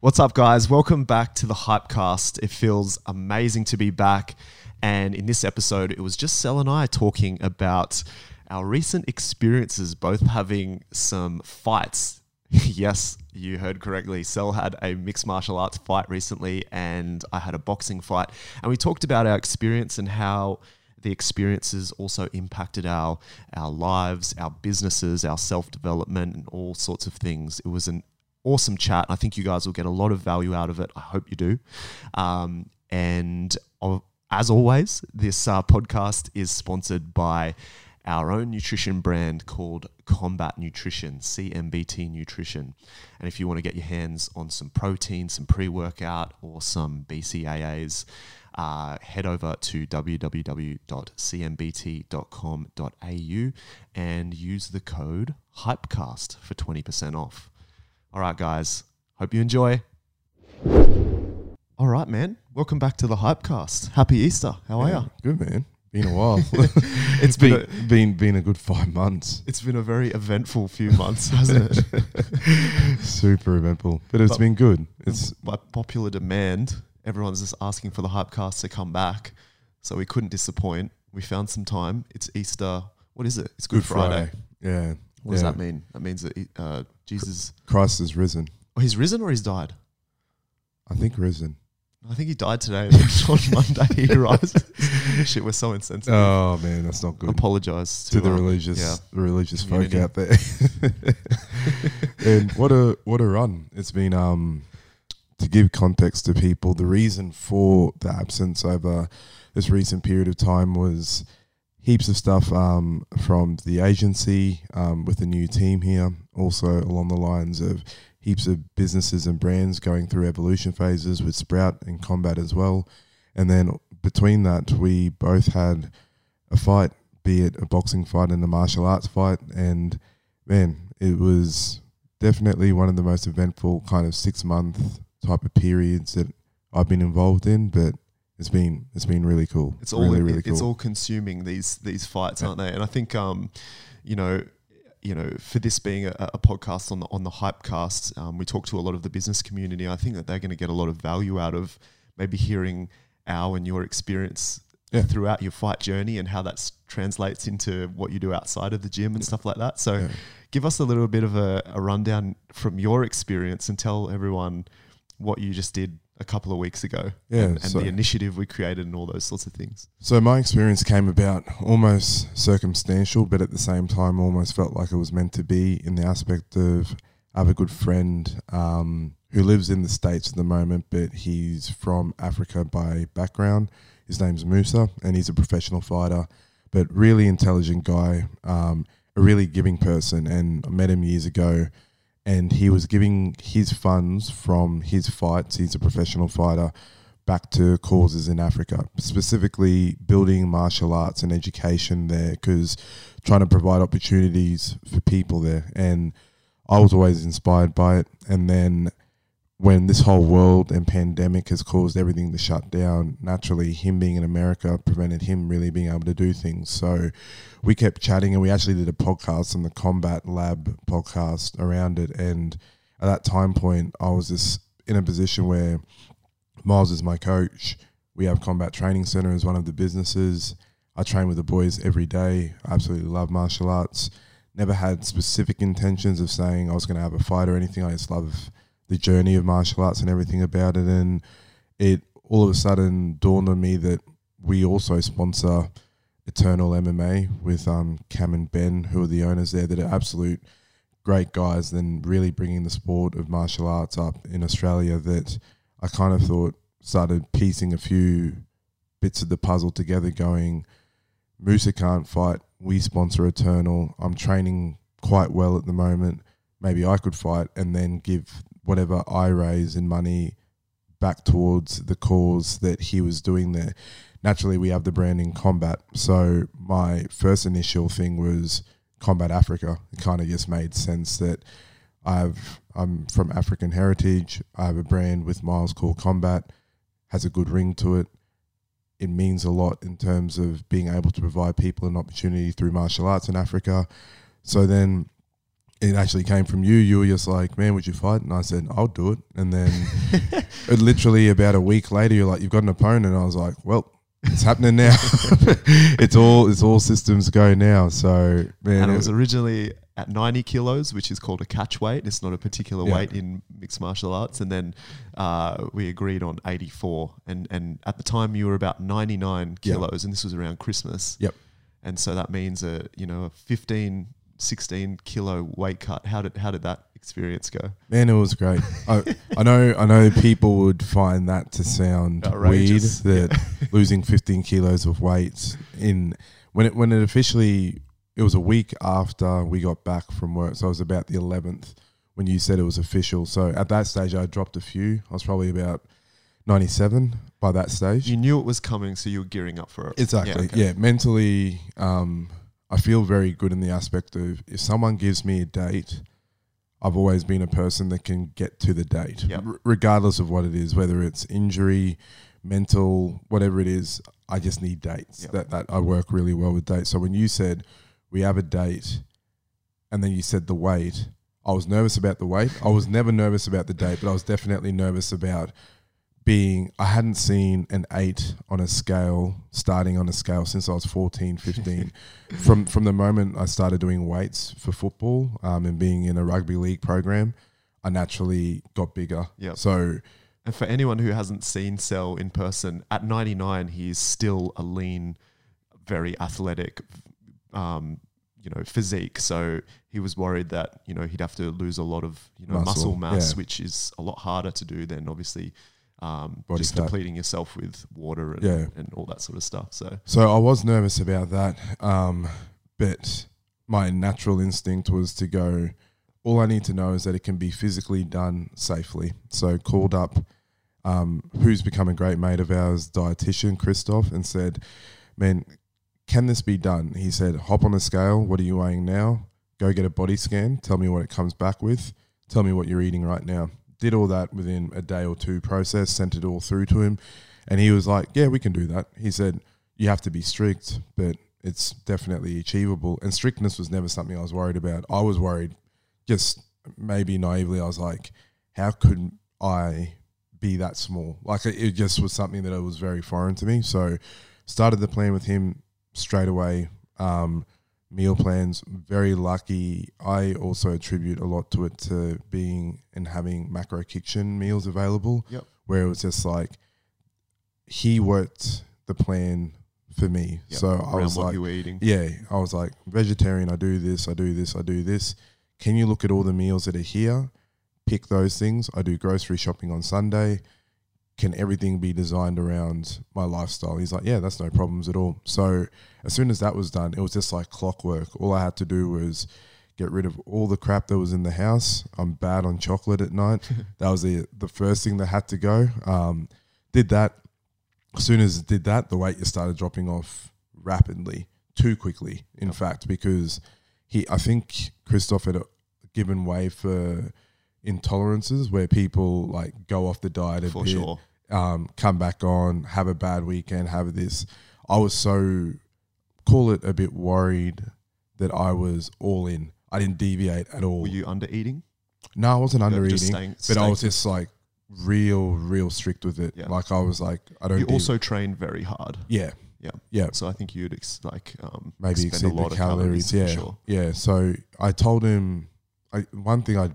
What's up, guys? Welcome back to the Hypecast. It feels amazing to be back. And in this episode, it was just Sel and I talking about our recent experiences, both having some fights. yes, you heard correctly. Sel had a mixed martial arts fight recently, and I had a boxing fight. And we talked about our experience and how the experiences also impacted our our lives, our businesses, our self development, and all sorts of things. It was an awesome chat. I think you guys will get a lot of value out of it. I hope you do. Um, and as always, this uh, podcast is sponsored by our own nutrition brand called Combat Nutrition, CMBT Nutrition. And if you want to get your hands on some protein, some pre workout, or some BCAAs, uh, head over to www.cmbt.com.au and use the code HYPECAST for 20% off. All right, guys, hope you enjoy. All right, man. Welcome back to the Hypecast. Happy Easter. How are Yeah, you? Good man. Been a while. It's been been been been a good five months. It's been a very eventful few months, hasn't it? Super eventful, but it's But- been good. It's By popular demand, everyone's just asking for the Hypecast to come back. So we couldn't disappoint. We found some time. It's Easter. What is it? It's Good, Good Friday. Friday. yeah. What does yeah. that mean? That means that uh, Jesus. Christ has risen. Oh, he's risen or he's died? I think risen. I think he died today. on Monday he rises. Shit, we're so insensitive. Oh man, that's not good. Apologize to, to the uh, religious yeah. the religious folk community. out there. and what a what a run. It's been um to give context to people, the reason for the absence over this recent period of time was heaps of stuff um, from the agency um, with the new team here, also along the lines of heaps of businesses and brands going through evolution phases with Sprout and Combat as well. And then between that, we both had a fight, be it a boxing fight and a martial arts fight. And man, it was definitely one of the most eventful kind of six month type of periods that I've been involved in. But it's been it's been really cool. It's all really cool. it's all consuming these these fights, aren't they? And I think um, you know, you know, for this being a, a podcast on the on the Hypecast, um, we talk to a lot of the business community. I think that they're going to get a lot of value out of maybe hearing our and your experience Yeah. throughout your fight journey and how that translates into what you do outside of the gym and stuff like that. So, Yeah. give us a little bit of a, a rundown from your experience and tell everyone what you just did a couple of weeks ago Yeah, and, and so- the initiative we created and all those sorts of things. So my experience came about almost circumstantial, but at the same time, almost felt like it was meant to be in the aspect of I have a good friend um, who lives in the states at the moment, but he's from Africa by background. His name's Musa, and he's a professional fighter, but really intelligent guy, um, a really giving person. And I met him years ago, and he was giving his funds from his fights. He's a professional fighter back to causes in Africa, specifically building martial arts and education there, because trying to provide opportunities for people there. And I was always inspired by it. And then when this whole world and pandemic has caused everything to shut down, naturally, him being in America prevented him really being able to do things. So we kept chatting, and we actually did a podcast on the Combat Lab podcast around it. And at that time point, I was just in a position where Miles is my coach. We have Combat Training Center as one of the businesses. I train with the boys every day. I absolutely love martial arts. Never had specific intentions of saying I was going to have a fight or anything. I just love the journey of martial arts and everything about it. And it all of a sudden dawned on me that we also sponsor Eternal MMA with um, Cam and Ben, who are the owners there, that are absolute great guys. Then really bringing the sport of martial arts up in Australia. That I kind of thought started piecing a few bits of the puzzle together, going, Musa can't fight. We sponsor Eternal. I'm training quite well at the moment. Maybe I could fight and then give whatever I raise in money back towards the cause that he was doing there. Naturally, we have the brand in Combat. So my first initial thing was Combat Africa. It kind of just made sense that I've I'm from African heritage. I have a brand with Miles called Combat. Has a good ring to it. It means a lot in terms of being able to provide people an opportunity through martial arts in Africa. So then it actually came from you. You were just like, "Man, would you fight?" And I said, "I'll do it." And then, it literally about a week later, you're like, "You've got an opponent." And I was like, "Well, it's happening now. it's all it's all systems go now." So man, and it it- was originally at 90 kilos, which is called a catch weight. It's not a particular Yeah. weight in mixed martial arts. And then uh, we agreed on 84. And, and at the time, you were about 99 Yeah. kilos, and this was around Christmas. Yep. And so that means a you know a 15, 16 kilo weight cut. How did how did that experience go? Man, it was great. I, I know. I know people would find that to sound Outrageous. weird. That losing 15 kilos of weight in when it when it officially it was a week after we got back from work, so it was about the 11th when you said it was official. So at that stage, I dropped a few. I was probably about 97 by that stage. You knew it was coming, so you were gearing up for it. Exactly. okay. Yeah, mentally, um, I feel very good in the aspect of if someone gives me a date, I've always been a person that can get to the date, Yep. r- regardless of what it is, whether it's injury, mental, whatever it is. I just need dates. Yep. That that I work really well with dates. So when you said we have a date, and then you said the weight. I was nervous about the weight. I was never nervous about the date, but I was definitely nervous about being I hadn't seen an 8 on a scale starting on a scale since I was 14 15 from from the moment I started doing weights for football um, and being in a rugby league program I naturally got bigger Yep. so And for anyone who hasn't seen Cell in person, at 99, he is still a lean, very athletic, um, you know, physique. So he was worried that you know he'd have to lose a lot of you know muscle, Muscle, mass, yeah. which is a lot harder to do than obviously um, Body just fat. depleting yourself with water and, Yeah. and all that sort of stuff. So So I was nervous about that, um, but my natural instinct was to go. All I need to know is that it can be physically done safely. So called up, um, who's become a great mate of ours, dietitian Christoph, and said, "Man, can this be done?" He said, "Hop on a scale. What are you weighing now? Go get a body scan. Tell me what it comes back with. Tell me what you're eating right now." Did all that within a day or two process. Sent it all through to him, and he was like, "Yeah, we can do that." He said you have to be strict, but it's definitely achievable. And strictness was never something I was worried about. I was worried, just maybe naively, I was like, how could I be that small? Like it, just was something that was very foreign to me. So started the plan with him straight away. Um, meal plans, very lucky. I also attribute a lot to it to being and having macro kitchen meals available. Yep. Where it was just like he worked the plan for me. Yep. So I was like, you were eating, yeah, I was like, vegetarian, I do this, I do this, I do this. Can you look at all the meals that are here? Pick those things. I do grocery shopping on Sunday. Can everything be designed around my lifestyle? He's like, yeah, that's no problems at all. So as soon as that was done, it was just like clockwork. All I had to do was get rid of all the crap that was in the house. I'm bad on chocolate at night. that was the the first thing that had to go. Um, did that. As soon as it did that, the weight just started dropping off rapidly, too quickly, in fact, because he, I think Christoph had given way for intolerances where people like go off the diet a for bit, sure. um, come back on, have a bad weekend, have this. I was so call it a bit worried that I was all in. I didn't deviate at all. Were you under eating? no, I wasn't under eating, staying- but I was just like real, real strict with it. Yeah. Like I was like, I don't. You also trained very hard. yeah, Yeah. yeah. So I think you'd ex- like um, maybe exceed a lot the of calories. calories. yeah, sure. yeah. So I told him, I one thing I,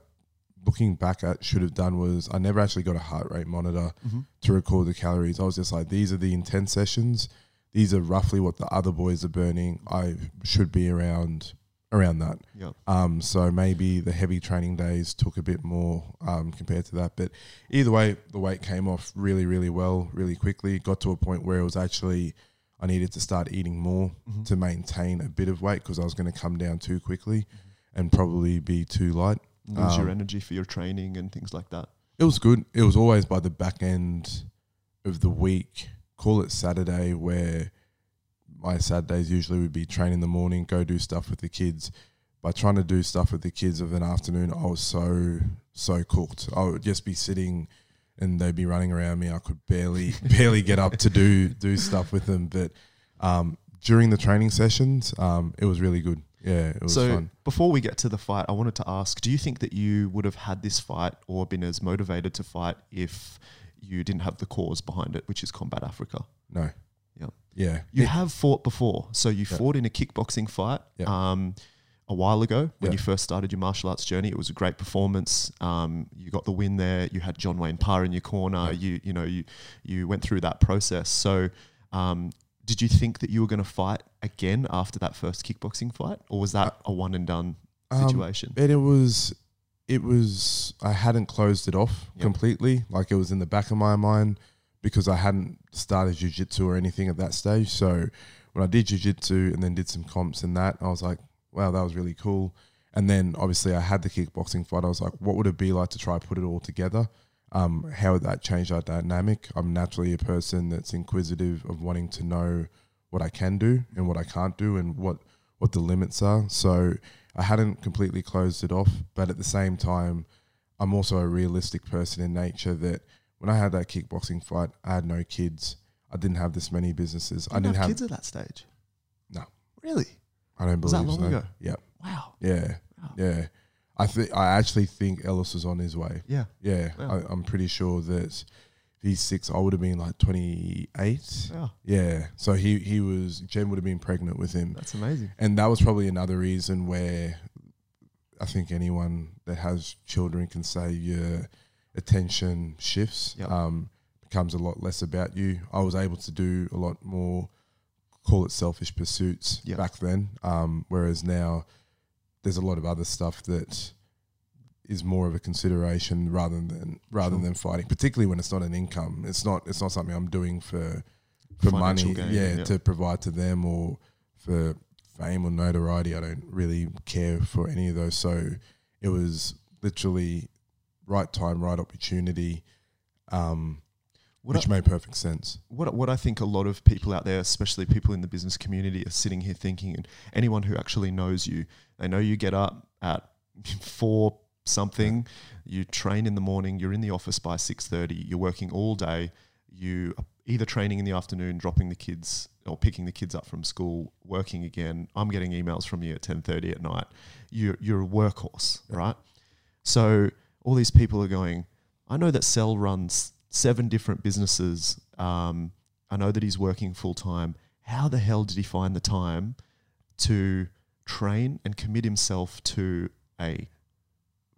looking back at, should have done was I never actually got a heart rate monitor Mhm. to record the calories. I was just like, these are the intense sessions. These are roughly what the other boys are burning. I should be around around that. Yeah. Um, so maybe the heavy training days took a bit more um, compared to that. But either way, the weight came off really, really well, really quickly. Got to a point where it was actually I needed to start eating more Mhm. to maintain a bit of weight because I was going to come down too quickly and probably be too light. Lose your Um, energy for your training and things like that. It was good. It was always by the back end of the week. Call it Saturday, where my Saturdays usually would be train in the morning, go do stuff with the kids. By trying to do stuff with the kids of an afternoon, I was so so cooked. I would just be sitting, and they'd be running around me. I could barely barely get up to do do stuff with them. But um, during the training sessions, um, it was really good. Yeah, it was so fun. before we get to the fight, I wanted to ask: Do you think that you would have had this fight or been as motivated to fight if you didn't have the cause behind it, which is Combat Africa? No. Yeah. Yeah. You It- have fought before, so you Yeah. fought in a kickboxing fight Yeah. um, a while ago when Yeah. you first started your martial arts journey. It was a great performance. Um, you got the win there. You had John Wayne Parr in your corner. You you know you you went through that process. So. Um, did you think that you were going to fight again after that first kickboxing fight, or was that a one and done Um, situation? And it was, it was. I hadn't closed it off Yep. completely. Like it was in the back of my mind because I hadn't started jujitsu or anything at that stage. So when I did jujitsu and then did some comps and that, I was like, wow, that was really cool. And then obviously I had the kickboxing fight. I was like, what would it be like to try put it all together? Um, how that changed our dynamic? I'm naturally a person that's inquisitive of wanting to know what I can do and what I can't do and what what the limits are. So I hadn't completely closed it off, but at the same time, I'm also a realistic person in nature that when I had that kickboxing fight, I had no kids. I didn't have this many businesses. I didn't have. kids at that stage. No. really. I don't believe Was that long so. ago? Yeah, Wow. yeah, Wow. yeah. I think I actually think Ellis was on his way. Yeah. Yeah, Wow. I, I'm pretty sure that he's six. I would have been like 28. Yeah. Yeah, so he he was. Jen would have been pregnant with him. That's amazing. and that was probably another reason where I think anyone that has children can say your attention shifts, Yep. um, becomes a lot less about you. I was able to do a lot more, call it selfish pursuits Yep. back then, um, whereas now there's a lot of other stuff that is more of a consideration rather than rather Sure. than fighting, particularly when it's not an income. It's not it's not something I'm doing for for Financial money, gain, yeah, yeah. to provide to them or for fame or notoriety. I don't really care for any of those. So it was literally right time, right opportunity, um, What which I, made perfect sense. what what I think a lot of people out there, especially people in the business community, are sitting here thinking, and anyone who actually knows you, they know you get up at four something, you train in the morning, you're in the office by six thirty, you're working all day, you are either training in the afternoon, dropping the kids or picking the kids up from school, working again. I'm getting emails from you at ten thirty at night. You're you're a workhorse, right? So all these people are going. I know that Cell runs seven different businesses. Um, I know that he's working full time. How the hell did he find the time to train and commit himself to a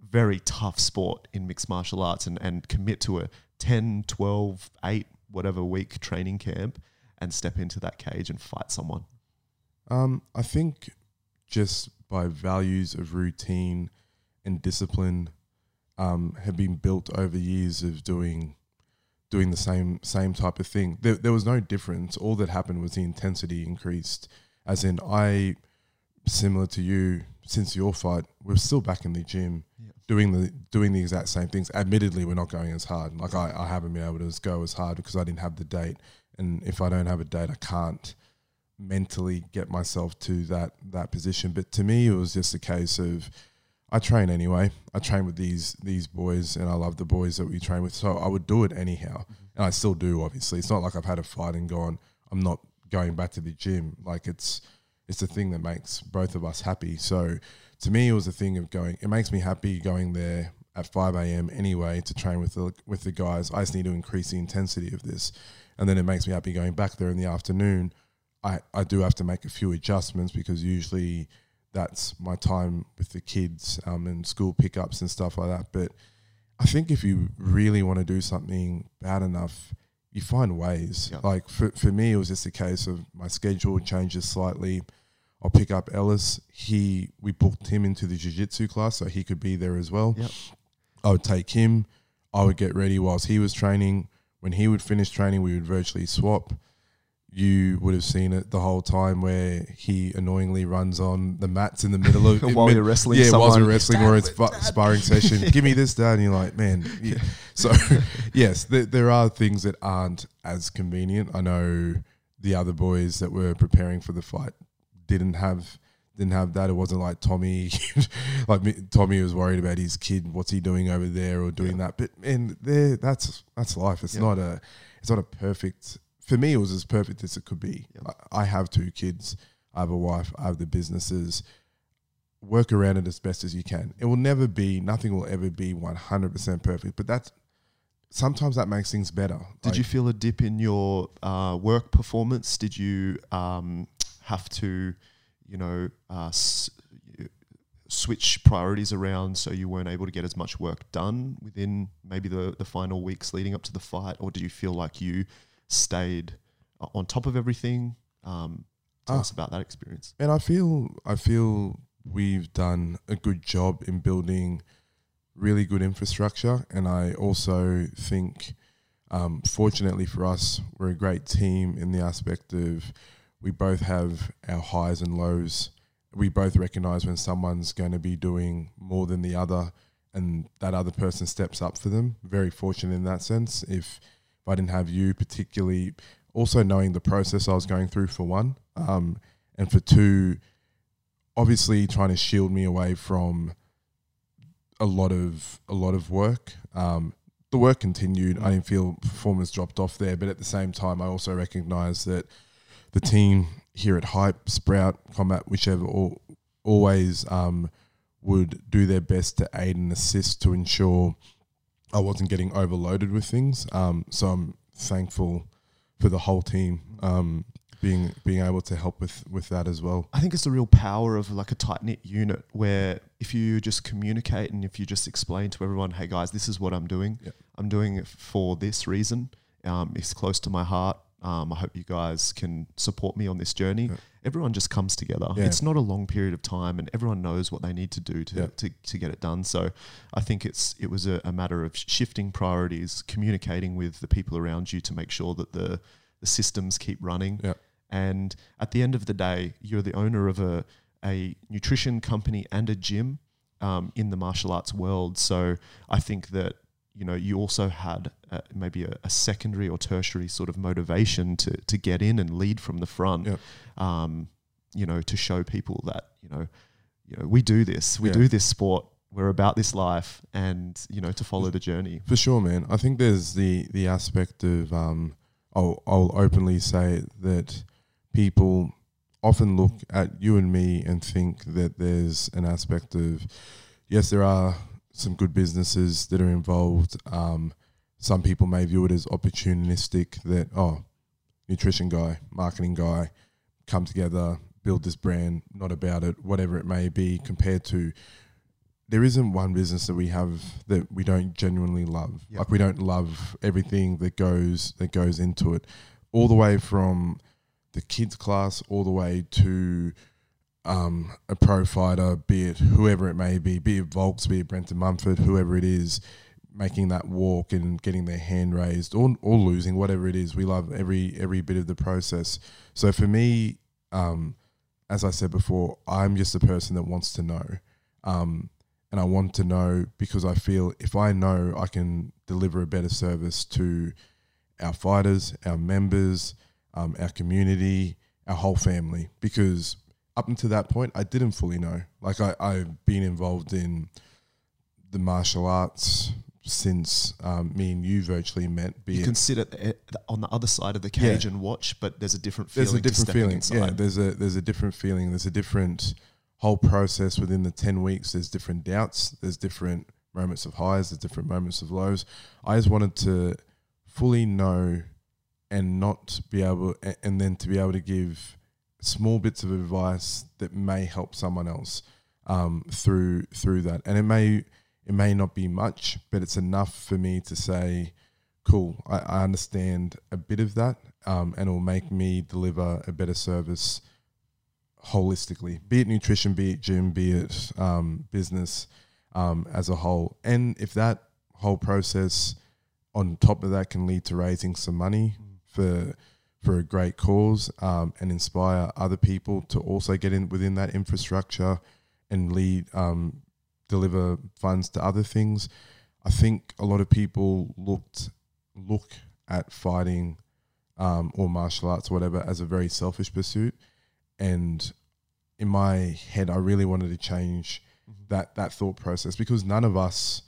very tough sport in mixed martial arts and, and commit to a 10, 12, 8, whatever week training camp and step into that cage and fight someone? Um, I think just by values of routine and discipline um, have been built over years of doing doing the same same type of thing. There, there was no difference. All that happened was the intensity increased. As in, I similar to you since your fight, we're still back in the gym doing the doing the exact same things. Admittedly, we're not going as hard. Like I, I haven't been able to go as hard because I didn't have the date. And if I don't have a date, I can't mentally get myself to that that position. But to me, it was just a case of I train anyway. I train with these these boys, and I love the boys that we train with. So I would do it anyhow, mm-hmm. and I still do. Obviously, it's not like I've had a fight and gone. I'm not going back to the gym. Like it's it's the thing that makes both of us happy. So to me, it was a thing of going. It makes me happy going there at 5 a.m. anyway to train with the with the guys. I just need to increase the intensity of this, and then it makes me happy going back there in the afternoon. I, I do have to make a few adjustments because usually that's my time with the kids um, and school pickups and stuff like that. But I think if you really want to do something bad enough, you find ways. Yeah. Like for, for me, it was just a case of my schedule changes slightly. I'll pick up Ellis. He we booked him into the jiu-jitsu class so he could be there as well. Yep. I would take him. I would get ready whilst he was training. When he would finish training, we would virtually swap. You would have seen it the whole time where he annoyingly runs on the mats in the middle of While mid- you're wrestling Yeah, while you're wrestling or it's Dad, sparring session. Give me this, dad. And you're like, man. Yeah. So yes, there, there are things that aren't as convenient. I know the other boys that were preparing for the fight didn't have didn't have that. It wasn't like Tommy, like Tommy was worried about his kid. What's he doing over there or doing that? But and there, that's that's life. It's Yeah. not a it's not a perfect. For me, it was as perfect as it could be. Yeah. I, I have two kids. I have a wife. I have the businesses. work around it as best as you can. It will never be, nothing will ever be 100% perfect, but that's sometimes that makes things better. Did Like, you feel a dip in your uh, work performance? Did you um, have to, you know, uh, s- switch priorities around so you weren't able to get as much work done within maybe the, the final weeks leading up to the fight? Or did you feel like you stayed on top of everything? Um, tell Ah. us about that experience. And I feel I feel we've done a good job in building really good infrastructure, and I also think, um, fortunately for us, we're a great team in the aspect of we both have our highs and lows. We both recognize when someone's going to be doing more than the other, and that other person steps up for them. Very fortunate in that sense. If if I didn't have you, particularly, also knowing the process I was going through for one, um, and for two, obviously trying to shield me away from a lot of a lot of work. Um, the work continued. I didn't feel performance dropped off there, but at the same time, I also recognise that the team here at Hype, Sprout, Combat, whichever, all, always um, would do their best to aid and assist to ensure I wasn't getting overloaded with things. Um, so I'm thankful for the whole team um, being being able to help with with that as well. I think it's the real power of like a tight knit unit where if you just communicate and if you just explain to everyone, hey guys, this is what I'm doing. Yep. I'm doing it for this reason. Um, it's close to my heart. Um, I hope you guys can support me on this journey. Yep. Everyone just comes together. Yeah. It's not a long period of time, and everyone knows what they need to do to, Yep. to, to get it done. So, I think it's it was a, a matter of shifting priorities, communicating with the people around you to make sure that the the systems keep running. And at the end of the day, you're the owner of a, a nutrition company and a gym um, in the martial arts world. So I think that you know you also had uh maybe a, a secondary or tertiary sort of motivation to to get in and lead from the front. Um, you know, to show people that you know, you know, we do this, we Yeah. do this sport. We're about this life, and you know, to follow the journey. For sure, man. I think there's the the aspect of um, I'll I'll openly say that people often look at you and me and think that there's an aspect of yes, there are some good businesses that are involved. Um, some people may view it as opportunistic that oh, nutrition guy, marketing guy, come together, build this brand, not about it, whatever it may be, compared to there isn't one business that we have that we don't genuinely love. Yep. Like we don't love everything that goes that goes into it, all the way from the kids class all the way to um, a pro fighter, be it whoever it may be, be it Volks, be it Brenton Mumford, whoever it is, making that walk and getting their hand raised or, or losing, whatever it is. We love every every bit of the process. So for me, um, as I said before, I'm just a person that wants to know. Um, and I want to know because I feel if I know I can deliver a better service to our fighters, our members, um, our community, our whole family. Because up until that point, I didn't fully know. Like I, I've been involved in the martial arts since um, me and you virtually met. Be You can sit at the, on the other side of the cage Yeah. and watch, but there's a different feeling. there's a different feeling. Inside. Yeah, there's a there's a different feeling. There's a different whole process within the ten weeks. There's different doubts. There's different moments of highs. There's different moments of lows. I just wanted to fully know and not be able, and then to be able to give small bits of advice that may help someone else um, through through that. And it may it may not be much, but it's enough for me to say, cool, I, I understand a bit of that, um, and it will make me deliver a better service holistically, be it nutrition, be it gym, be it um, business um, as a whole. And if that whole process on top of that can lead to raising some money for for a great cause um, and inspire other people to also get in within that infrastructure and lead um, deliver funds to other things. I think a lot of people looked look at fighting um, or martial arts or whatever as a very selfish pursuit, and in my head, I really wanted to change that that thought process because none of us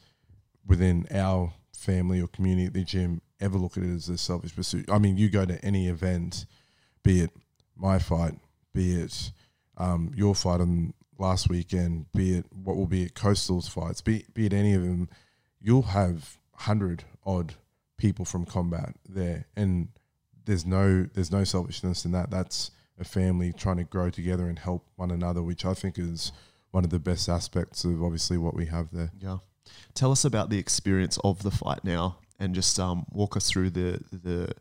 within our family or community at the gym ever look at it as a selfish pursuit. I mean, you go to any event, be it my fight, be it um, your fight on last weekend, be it what will be at Coastal's fights, be be it any of them, you'll have hundred odd people from combat there, and there's no there's no selfishness in that. That's a family trying to grow together and help one another, which I think is one of the best aspects of obviously what we have there. Yeah. Tell us about the experience of the fight now, and just um, walk us through the the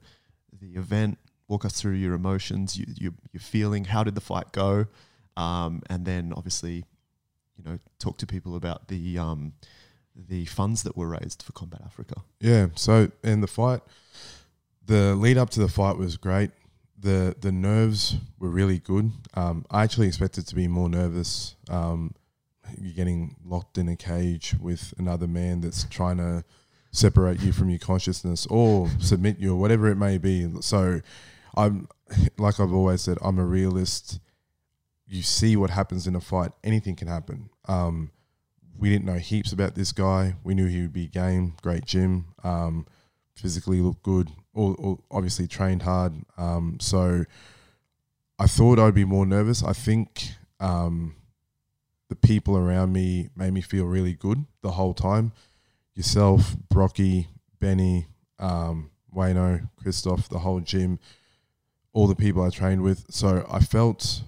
the event. Walk us through your emotions, you, you, your feeling. How did the fight go? Um, and then obviously, you know, talk to people about the um, the funds that were raised for Combat Africa. Yeah. So in the fight, the lead up to the fight was great. the The nerves were really good. Um, I actually expected to be more nervous. Um, you're getting locked in a cage with another man that's trying to separate you from your consciousness or submit you or whatever it may be. So I'm like I've always said, I'm a realist. You see what happens in a fight, anything can happen. Um, we didn't know heaps about this guy. We knew he would be game, great gym, um, physically looked good, all obviously trained hard. Um, so I thought I'd be more nervous. I think um, the people around me made me feel really good the whole time. Yourself, Brocky, Benny, um, Wayno, Christoph, the whole gym, all the people I trained with. So I felt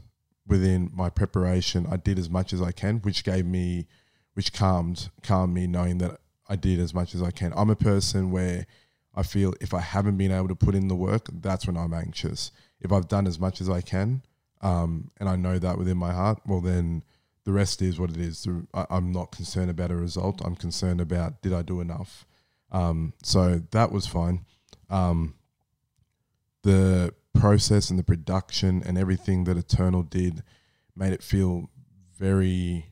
within my preparation, I did as much as I can, which gave me, which calmed calmed me knowing that I did as much as I can. I'm a person where I feel if I haven't been able to put in the work, that's when I'm anxious. If I've done as much as I can, um, and I know that within my heart, well then the rest is what it is. I, I'm not concerned about a result. I'm concerned about did I do enough. Um, so that was fine. Um, the process and the production and everything that Eternal did made it feel very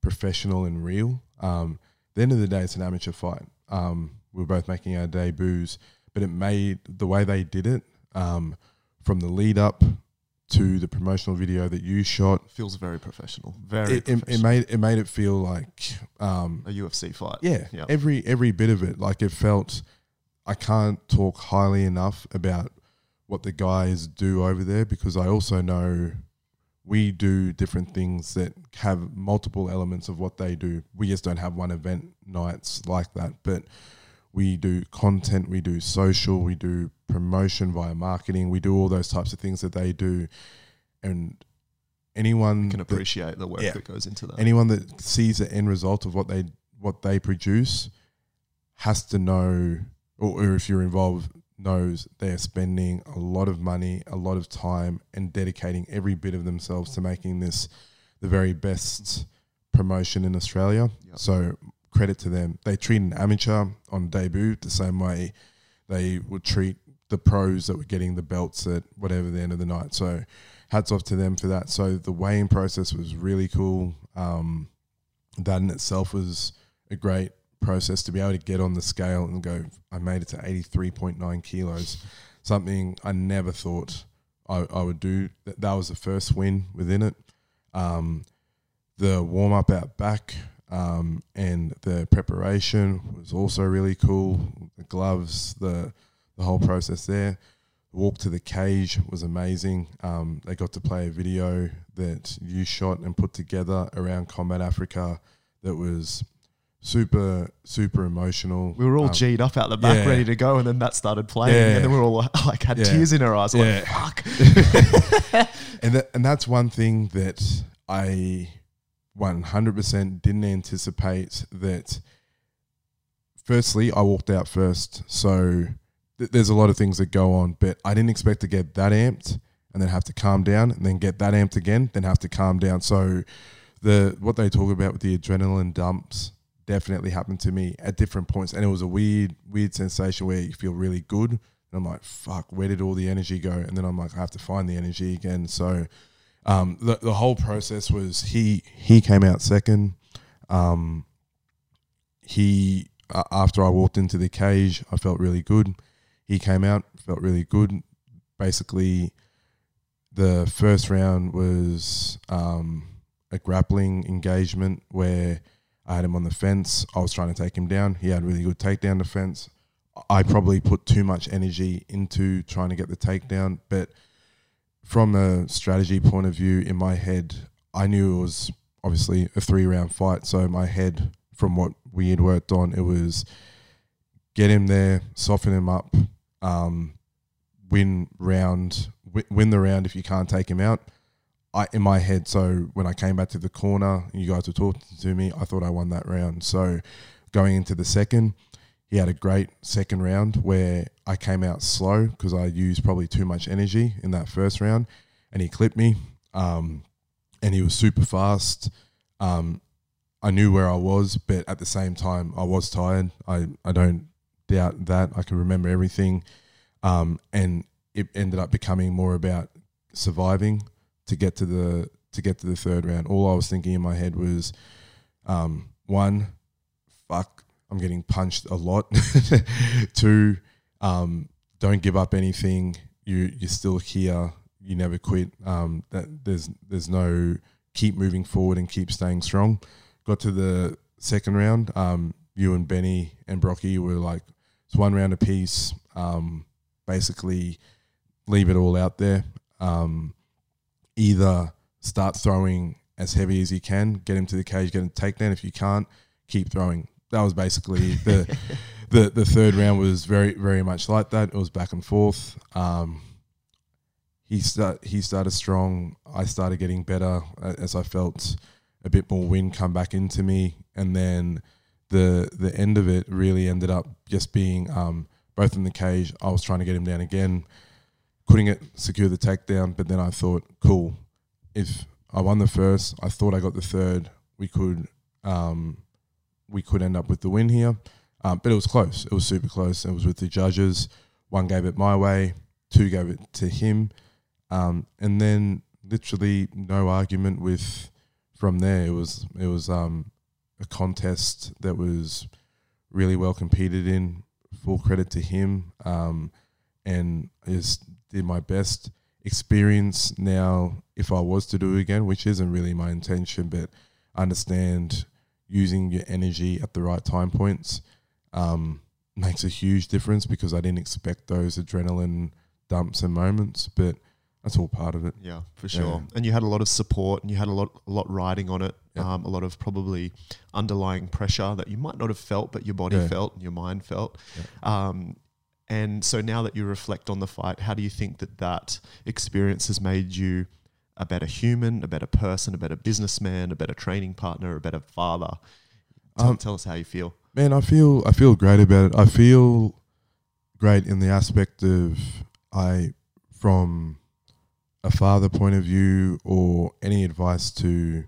professional and real. Um, the end of the day, it's an amateur fight. Um, we were both making our debuts, but it made the way they did it um, from the lead up to the promotional video that you shot feels very professional. Very it, professional. it, it made it made it feel like um, a UFC fight. yeah, Yep. every every bit of it. Like it felt. I can't talk highly enough about what the guys do over there because I also know we do different things that have multiple elements of what they do. We just don't have one event nights like that, but we do content, we do social, we do promotion via marketing, we do all those types of things that they do, and anyone can that- appreciate the work Yeah. that goes into that. anyone that sees the end result of what they what they produce has to know or, or if you're involved knows they're spending a lot of money a lot of time and dedicating every bit of themselves to making this the very best promotion in australia Yep. so credit to them they treat an amateur on debut the same way they would treat the pros that were getting the belts at whatever the end of the night so hats off to them for that. So the weighing process was really cool. Um, that in itself was a great process to be able to get on the scale and go, I made it to 83.9 kilos, something I never thought I, I would do. That, was the first win within it. Um, the warm up out back um, and the preparation was also really cool. The gloves, the the whole process there. Walk to the cage was amazing. Um, they got to play a video that you shot and put together around Combat Africa that was super super emotional. we were all Um, G'd up out the back, yeah. ready to go, and then that started playing, Yeah. and then we were all like had Yeah. tears in our eyes, like fuck. and that, and that's one thing that I 100% didn't anticipate that firstly I walked out first so th- there's a lot of things that go on but I didn't expect to get that amped and then have to calm down and then get that amped again then have to calm down. So the what they talk about with the adrenaline dumps definitely happened to me at different points and it was a weird weird sensation where you feel really good and I'm like fuck where did all the energy go? And then I'm like I have to find the energy again. So um, the the whole process was he he came out second um, he uh, after I walked into the cage I felt really good he came out felt really good basically the first round was um, a grappling engagement where I had him on the fence. I was trying to take him down. He had really good takedown defense. I probably put too much energy into trying to get the takedown, but from a strategy point of view, in my head, I knew it was obviously a three round fight. So my head, from what we had worked on, it was get him there, soften him up, um, win round, wi- win the round if you can't take him out. I in my head, so when I came back to the corner, you guys were talking to me. I thought I won that round. So going into the second, he had a great second round where I came out slow because I used probably too much energy in that first round, and he clipped me. Um, and he was super fast. Um, I knew where I was, but at the same time, I was tired. I, I don't doubt that. I can remember everything. Um, and it ended up becoming more about surviving to get to the to get to the third round. All I was thinking in my head was, um, one, fuck, I'm getting punched a lot. Two, um, don't give up anything. You you're still here. You never quit. Um, that there's there's no keep moving forward and keep staying strong. Got to the second round. Um, you and Benny and Brocky were like it's one round apiece. Um, basically, leave it all out there. Um, either start throwing as heavy as you can, get him to the cage, get him takedown. If you can't, keep throwing. That was basically the the the third round was very very much like that. It was back and forth. Um, he start he started strong. I started getting better as I felt a bit more wind come back into me, and then the the end of it really ended up just being um, both in the cage. I was trying to get him down again, couldn't get secure the takedown. But then I thought, cool, if I won the first, I thought I got the third. We could um, we could end up with the win here, um, but it was close. It was super close. It was with the judges. One gave it my way, two gave it to him, um, and then literally no argument with from there. It was it was um, a contest that was really well competed in. Full credit to him, um, and I just did my best. Experience now, if I was to do it again, which isn't really my intention, but I understand using your energy at the right time points um, makes a huge difference because I didn't expect those adrenaline dumps and moments, but that's all part of it. Yeah, for sure. And you had a lot of support, and you had a lot, a lot riding on it. Yeah. Um, a lot of probably underlying pressure that you might not have felt, but your body Yeah. felt and your mind felt. Um, and so now that you reflect on the fight, how do you think that that experience has made you a better human, a better person, a better businessman, a better training partner, a better father? Tell, Um, tell us how you feel. Man, I feel I feel great about it. I feel great in the aspect of I from a father point of view or any advice to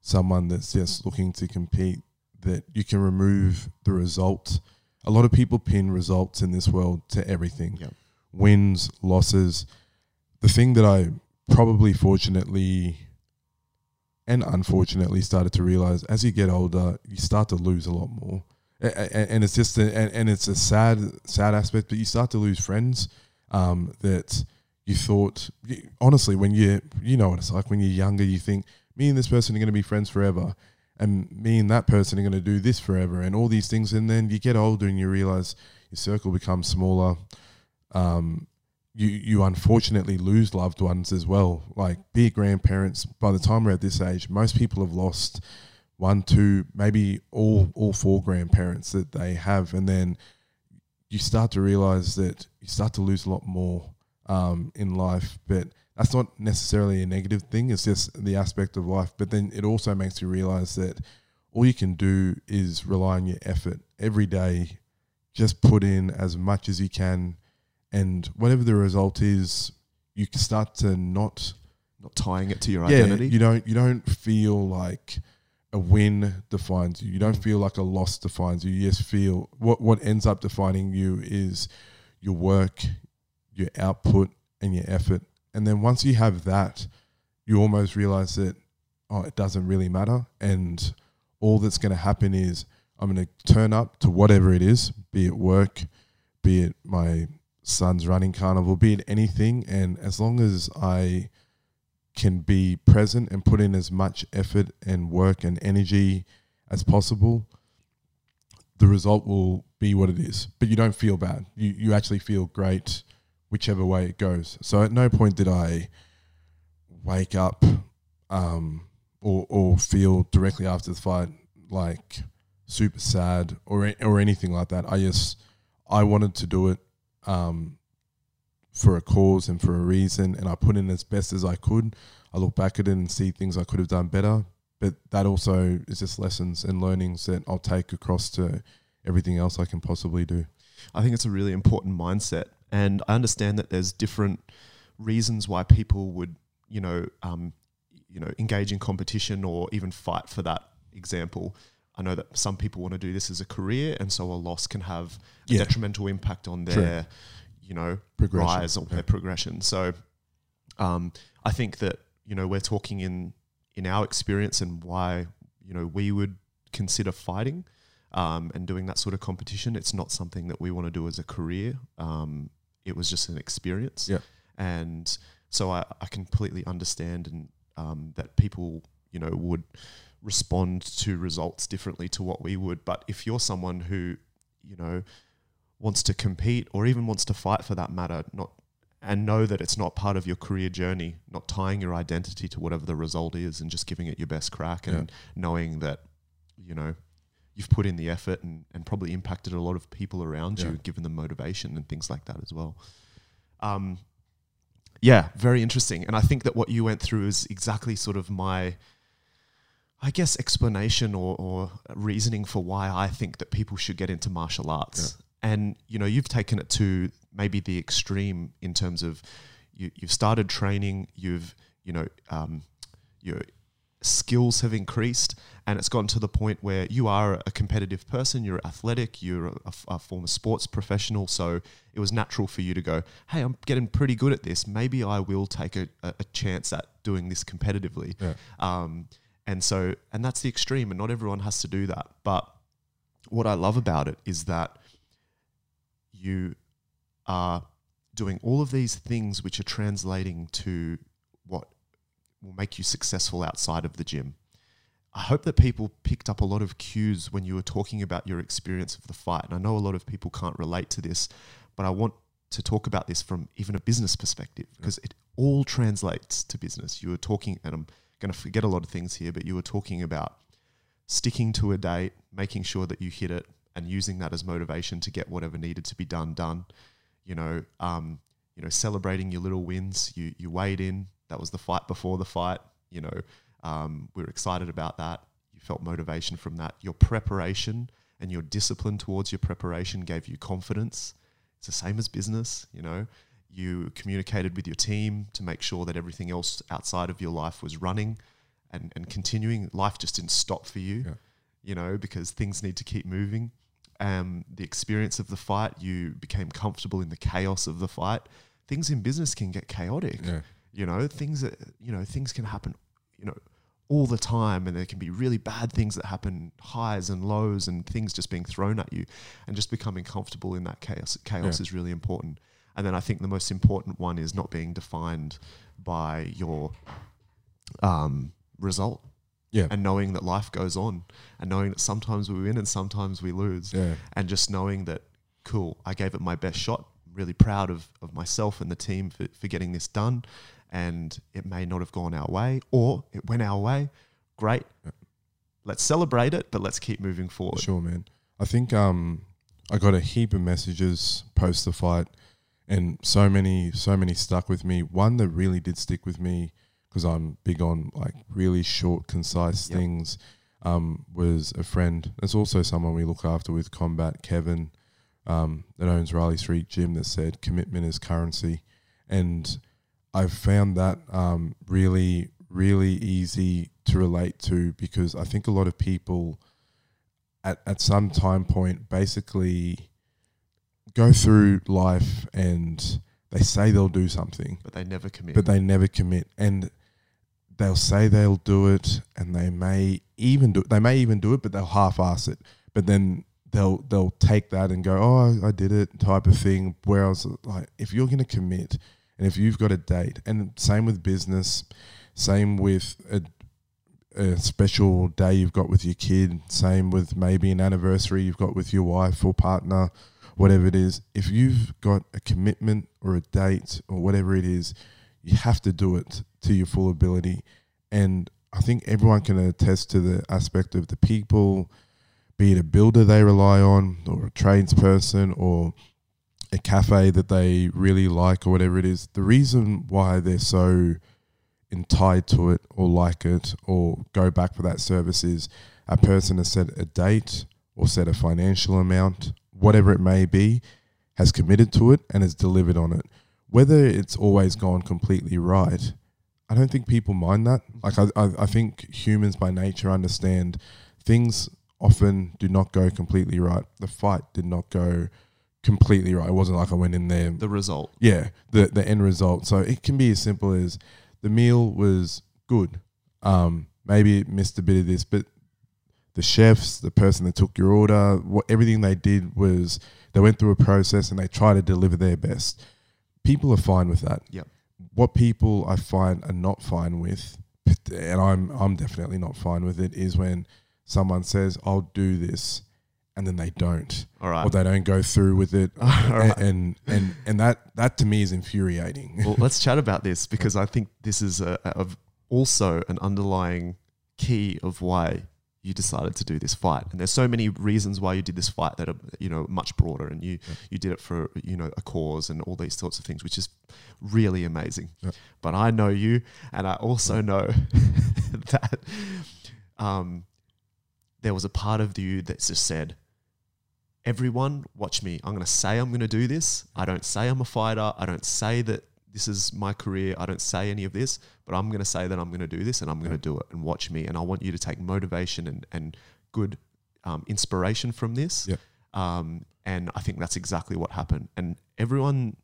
someone that's just looking to compete that you can remove the result. A lot of people pin results in this world to everything. Yep. Wins, losses. The thing that I probably fortunately and unfortunately started to realize as you get older, you start to lose a lot more. A- a- And it's just, a, and and it's a sad, sad aspect, but you start to lose friends um, that you thought, honestly, when you, you know what it's like when you're younger, you think, me and this person are going to be friends forever. And me and that person are going to do this forever and all these things. And then you get older and you realize your circle becomes smaller. Um, you you unfortunately lose loved ones as well. Like be grandparents. By the time we're at this age, most people have lost one, two, maybe all all four grandparents that they have, and then you start to realize that you start to lose a lot more um, in life. But that's not necessarily a negative thing. It's just the aspect of life. But then it also makes you realize that all you can do is rely on your effort every day. Just put in as much as you can, and whatever the result is, you can start to not Not tying it to your yeah, identity. you don't you don't feel like a win defines you. You don't feel like a loss defines you. You just feel what what ends up defining you is your work, your output, and your effort. And then once you have that, you almost realize that oh, it doesn't really matter, and all that's going to happen is I'm going to turn up to whatever it is, be it work, be it my son's running carnival, be it anything, and as long as I can be present and put in as much effort and work and energy as possible, the result will be what it is. But you don't feel bad. You you actually feel great whichever way it goes. So at no point did I wake up um, or or feel directly after the fight like super sad or or anything like that. I just I wanted to do it um, for a cause and for a reason, and I put in as best as I could. I look back at it and see things I could have done better, but that also is just lessons and learnings that I'll take across to everything else I can possibly do. I think it's a really important mindset, and I understand that there's different reasons why people would, you know, um, you know, engage in competition or even fight for that example. I know that some people want to do this as a career, and so a loss can have a Yeah. detrimental impact on True. their, you know, rise or yeah. their progression. So, um, I think that you know we're talking in in our experience and why you know we would consider fighting um, and doing that sort of competition. It's not something that we want to do as a career. Um, it was just an experience, Yeah. and so I, I completely understand and um, that people you know would respond to results differently to what we would. But if you're someone who you know wants to compete or even wants to fight for that matter, not and know that it's not part of your career journey, not tying your identity to whatever the result is and just giving it your best crack and knowing that, you know, you've put in the effort and, and probably impacted a lot of people around Yeah. you, given them motivation and things like that as well. Um, yeah, very interesting. And I think that what you went through is exactly sort of my, I guess, explanation or, or reasoning for why I think that people should get into martial arts. And, you know, you've taken it to maybe the extreme in terms of you, you've started training, you've, you know, um, your skills have increased and it's gotten to the point where you are a competitive person, you're athletic, you're a, a former sports professional. So it was natural for you to go, hey, I'm getting pretty good at this. Maybe I will take a, a a chance at doing this competitively. Yeah. Um, and so, and that's the extreme, and not everyone has to do that. But what I love about it is that you are doing all of these things which are translating to what will make you successful outside of the gym. I hope that people picked up a lot of cues when you were talking about your experience of the fight. And I know a lot of people can't relate to this, but I want to talk about this from even a business perspective because it all translates to business. You were talking, and I'm going to forget a lot of things here, but you were talking about sticking to a date, making sure that you hit it, and using that as motivation to get whatever needed to be done done. You know, um, you know, celebrating your little wins. You you weighed in. That was the fight before the fight. You know, um, we were excited about that. You felt motivation from that. Your preparation and your discipline towards your preparation gave you confidence. It's the same as business. You know, you communicated with your team to make sure that everything else outside of your life was running and, and continuing. Life just didn't stop for you, Yeah. you know, because things need to keep moving. Um, the experience of the fight, you became comfortable in the chaos of the fight. Things in business can get chaotic. Yeah. You know, things that you know, things can happen, you know, all the time and there can be really bad things that happen, highs and lows and things just being thrown at you and just becoming comfortable in that chaos chaos Yeah. is really important. And then I think the most important one is not being defined by your um, result. Yeah. and knowing that life goes on and knowing that sometimes we win and sometimes we lose. Yeah. and just knowing that cool i gave it my best shot. Really proud of, of myself and the team for, for getting this done. And it may not have gone our way or it went our way. Great. Let's celebrate it but let's keep moving forward. Sure, man. I think um, I got a heap of messages post the fight, and so many, so many stuck with me. One that really did stick with me because I'm big on like really short, concise Yep. things. Um, was a friend. There's also someone we look after with combat, Kevin, um, that owns Riley Street Gym. That said, commitment is currency, and I've found that um, really, really easy to relate to because I think a lot of people at, at some time point basically go through life and they say they'll do something, but they never commit but they never commit. And they'll say they'll do it and they may even do they may even do it, but they'll half ass it. But then they'll they'll take that and go, Oh, I did it type of thing. Whereas like if you're gonna commit and if you've got a date and same with business, same with a a special day you've got with your kid, same with maybe an anniversary you've got with your wife or partner, whatever it is. If you've got a commitment or a date or whatever it is, you have to do it to your full ability. And I think everyone can attest to the aspect of the people, be it a builder they rely on, or a tradesperson, or a cafe that they really like, or whatever it is. The reason why they're so entitled to it, or like it, or go back for that service is a person has set a date or set a financial amount, whatever it may be, has committed to it and has delivered on it. Whether it's always gone completely right, I don't think people mind that. Like I, I, I think humans by nature understand things often do not go completely right. The fight did not go completely right. It wasn't like I went in there. The result. Yeah, the the end result. So it can be as simple as the meal was good. Um, maybe it missed a bit of this, but the chefs, the person that took your order, what everything they did was they went through a process and they try to deliver their best. People are fine with that. Yep. What people I find are not fine with, and I'm I'm definitely not fine with it, is when someone says, "I'll do this," and then they don't, All right. or they don't go through with it, right. and and and that that to me is infuriating. well, let's chat about this because I think this is a, a, also an underlying key of why you decided to do this fight. And there's so many reasons why you did this fight that are you know much broader, and you you did it for you know a cause and all these sorts of things, which is really amazing. Yeah. But I know you, and I also know that um, there was a part of you that just said. Everyone, watch me. I'm going to say I'm going to do this. I don't say I'm a fighter. I don't say that this is my career. I don't say any of this, but I'm going to say that I'm going to do this and I'm going to do it and watch me. And I want you to take motivation and, and good um, inspiration from this. Yeah. Um, and I think that's exactly what happened. And everyone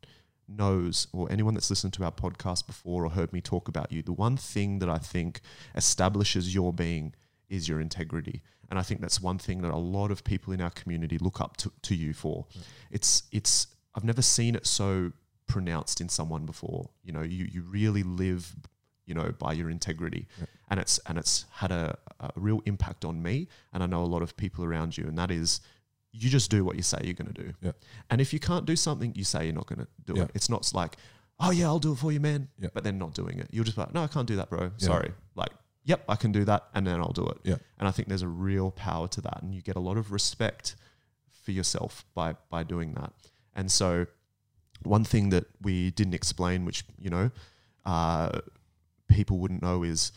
knows, or anyone that's listened to our podcast before or heard me talk about you, the one thing that I think establishes your being is your integrity. And I think that's one thing that a lot of people in our community look up to, to you for. It's it's I've never seen it so pronounced in someone before. You know, you you really live, you know, by your integrity, and it's and it's had a, a real impact on me, and I know a lot of people around you, and that is. You just do what you say you're going to do, Yeah. and if you can't do something, you say you're not going to do Yeah. it. It's not like, oh yeah, I'll do it for you, man, Yeah. but then not doing it. You're just like, no, I can't do that, bro. Yeah. Sorry. Like, yep, I can do that, and then I'll do it. Yeah. And I think there's a real power to that, and you get a lot of respect for yourself by by doing that. And so, one thing that we didn't explain, which you know, uh, people wouldn't know, is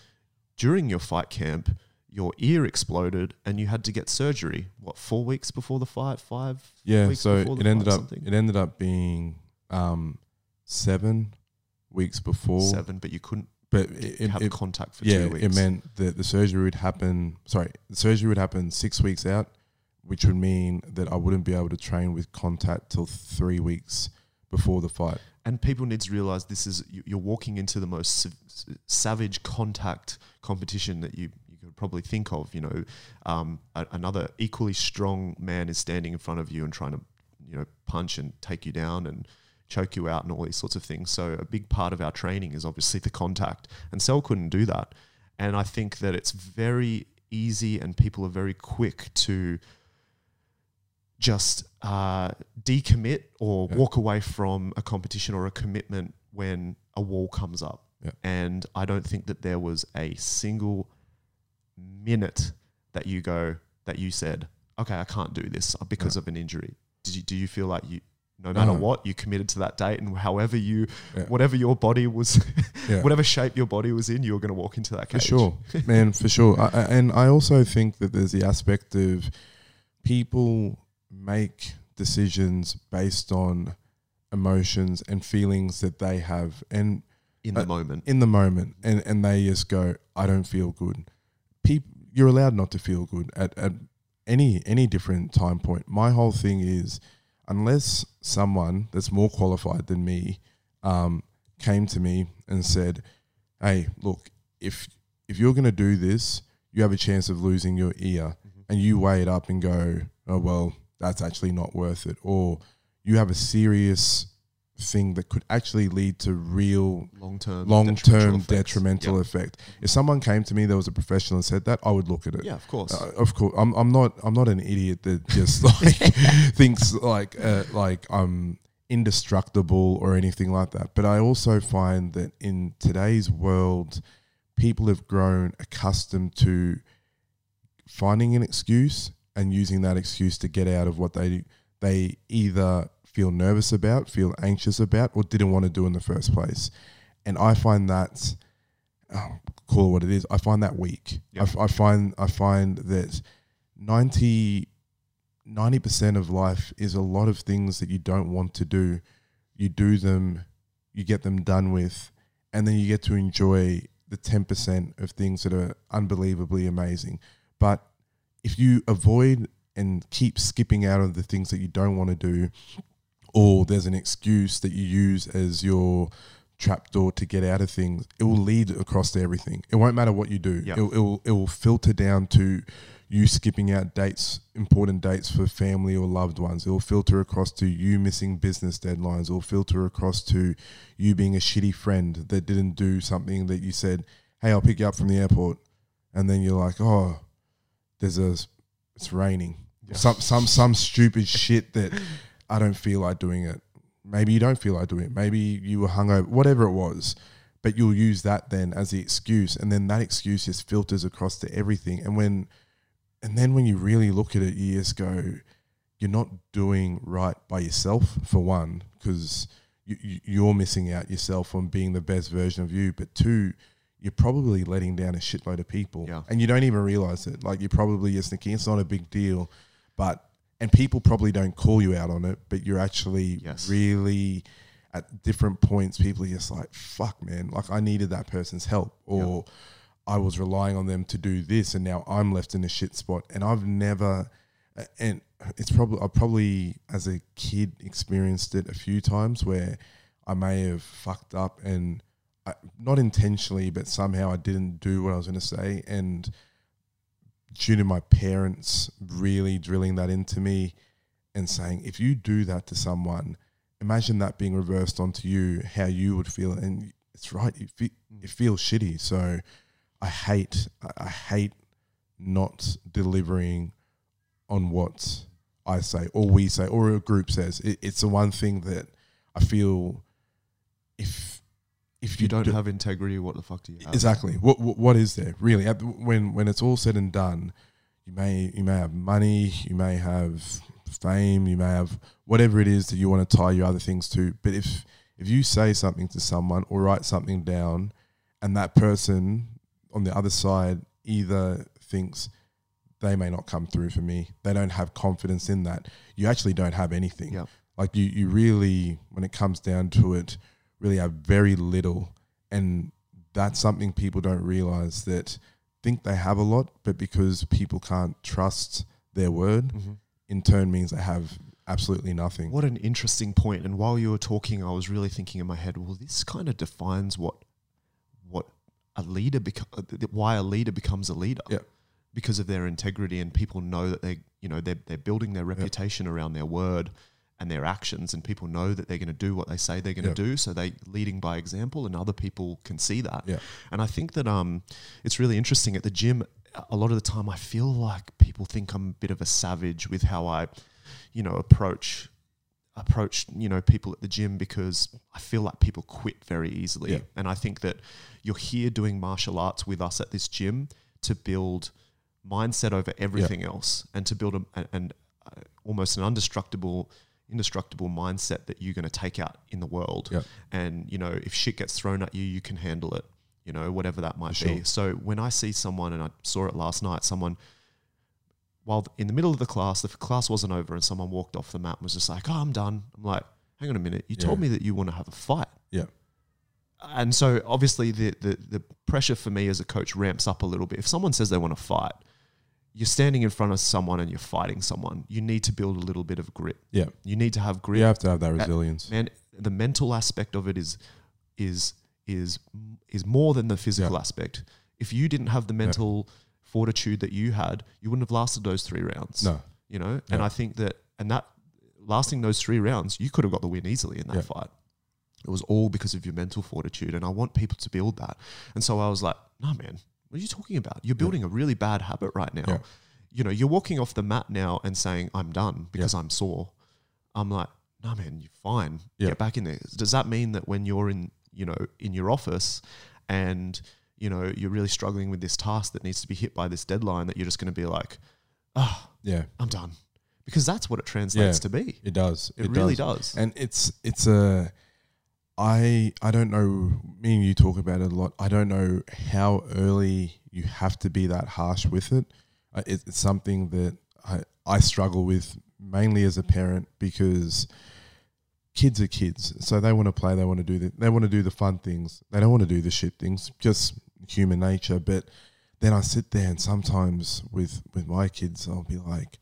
during your fight camp, your ear exploded and you had to get surgery. What four weeks before the fight? Five? Yeah, weeks so before the it ended up something? it ended up being um, seven weeks before, seven, but you couldn't but it, it, have it- contact for yeah, two weeks. it meant that the surgery would happen. Sorry, the surgery would happen six weeks out, which would mean that I wouldn't be able to train with contact till three weeks before the fight. and people need to realize this is you- you're walking into the most savage contact competition that you you could probably think of. You know, um, a, another equally strong man is standing in front of you and trying to you know punch and take you down and choke you out and all these sorts of things. So a big part of our training is obviously the contact, and Cell couldn't do that. And I think that it's very easy, and people are very quick to just uh, decommit or Yeah. walk away from a competition or a commitment when a wall comes up. Yeah. And I don't think that there was a single minute that you go that you said, "Okay, I can't do this because of an injury." Did you do you feel like you no matter No. what you committed to that date and however you Yeah. whatever your body was Yeah. whatever shape your body was in you were going to walk into that cage. For sure, man, for sure. I- and I also think that there's the aspect of people make decisions based on emotions and feelings that they have, and in the Uh, moment. in the moment, and, and they just go, "I don't feel good." People, you're allowed not to feel good at, at any any different time point. My whole thing is, unless someone that's more qualified than me um, came to me and said, "Hey, look, if if you're going to do this, you have a chance of losing your ear," and you weigh it up and go, "Oh well, that's actually not worth it," or you have a serious thing that could actually lead to real long term long term detrimental effect. If someone came to me that was a professional and said that, I would look at it. Yeah, of course. Uh, of course, I'm, I'm not. I'm not an idiot that just like thinks like uh, like I'm indestructible or anything like that. But I also find that in today's world, people have grown accustomed to finding an excuse and using that excuse to get out of what they they either feel nervous about, feel anxious about, or didn't want to do in the first place. And I find that oh, call it what it is. I find that weak. Yep. I I, find I find that 90 percent of life is a lot of things that you don't want to do. You do them, you get them done with, and then you get to enjoy the ten percent of things that are unbelievably amazing. But if you avoid and keep skipping out of the things that you don't want to do, or there's an excuse that you use as your trapdoor to get out of things, it will lead across to everything. It won't matter what you do. Yep. It, it will it will filter down to you skipping out dates, important dates for family or loved ones. It will filter across to you missing business deadlines. It will filter across to you being a shitty friend that didn't do something that you said, "Hey, I'll pick you up from the airport," and then you're like, "Oh, there's a it's raining." Yeah. Some some some stupid shit that I don't feel like doing it. Maybe you don't feel like doing it. Maybe you were hungover, whatever it was. But you'll use that then as the excuse, and then that excuse just filters across to everything. And when, and then when you really look at it, you just go, you're not doing right by yourself for one, because you, you, you're missing out yourself on being the best version of you. But two, you're probably letting down a shitload of people, Yeah. and you don't even realize it. Like you're probably just thinking it's not a big deal, but and people probably don't call you out on it, but you're actually Yes. really at different points. People are just like, "Fuck, man!" Like I needed that person's help, or I was relying on them to do this, and now I'm left in a shit spot. And I've never, and it's probably I probably as a kid experienced it a few times where I may have fucked up and I, not intentionally, but somehow I didn't do what I was going to say, and due to my parents really drilling that into me and saying, if you do that to someone, imagine that being reversed onto you, how you would feel. And it's right, it, fe- it feels shitty. So I hate, I- hate not delivering on what I say or we say or a group says. It, it's the one thing that I feel if if If you don't do- have integrity, what the fuck do you have? Exactly. What, what what is there really? When when it's all said and done, you may you may have money, you may have fame, you may have whatever it is that you want to tie your other things to. But if if you say something to someone or write something down, and that person on the other side either thinks they may not come through for me, they don't have confidence in that. You actually don't have anything. Yeah. Like you you really when it comes down to it really have very little and that's something people don't realize that think they have a lot but because people can't trust their word Mhm. in turn means they have absolutely nothing What an interesting point. And while you were talking, I was really thinking in my head, well, this kind of defines what what a leader beco- why a leader becomes a leader. Yeah. Because of their integrity and people know that they, you know, they're, they're building their reputation around their word and their actions and people know that they're going to do what they say they're going to do. So they leading by example and other people can see that. Yeah. And I think that um, it's really interesting at the gym. A lot of the time, I feel like people think I'm a bit of a savage with how I, you know, approach approach you know people at the gym because I feel like people quit very easily. And I think that you're here doing martial arts with us at this gym to build mindset over everything else and to build a, and uh, almost an indestructible indestructible mindset that you're going to take out in the world. Yeah. and you know if shit gets thrown at you you can handle it you know whatever that might For be so when i see someone and i saw it last night someone while in the middle of the class the class wasn't over and someone walked off the mat and was just like oh i'm done. I'm like hang on a minute. You told me that you want to have a fight. Yeah and so obviously the, the the pressure for me as a coach ramps up a little bit. If someone says they want to fight, you're standing in front of someone and you're fighting someone. You need to build a little bit of grit. yeah You need to have grit. you have to have that resilience Man, the mental aspect of it is is is is more than the physical Yeah. aspect. If you didn't have the mental fortitude that you had, you wouldn't have lasted those three rounds. no You know? And Yeah. I think that and that lasting those three rounds, you could have got the win easily in that Yeah. fight. It was all because of your mental fortitude. And I want people to build that. And so I was like, no, man, what are you talking about? You're building a really bad habit right now. Yeah. You know, you're walking off the mat now and saying, I'm done because I'm sore. I'm like, no, man, you're fine. Yeah. Get back in there. Does that mean that when you're in, you know, in your office and, you know you're really struggling with this task that needs to be hit by this deadline that you're just going to be like oh Yeah, i'm done because that's what it translates Yeah. to be it does. it, really does, and it's it's a I I don't know. Me and you talk about it a lot. I don't know how early you have to be that harsh with it. Uh, it's something that I I struggle with mainly as a parent because kids are kids, so they want to play. They want to do the they want to do the fun things. They don't want to do the shit things. Just human nature. But then I sit there and sometimes with with my kids, I'll be like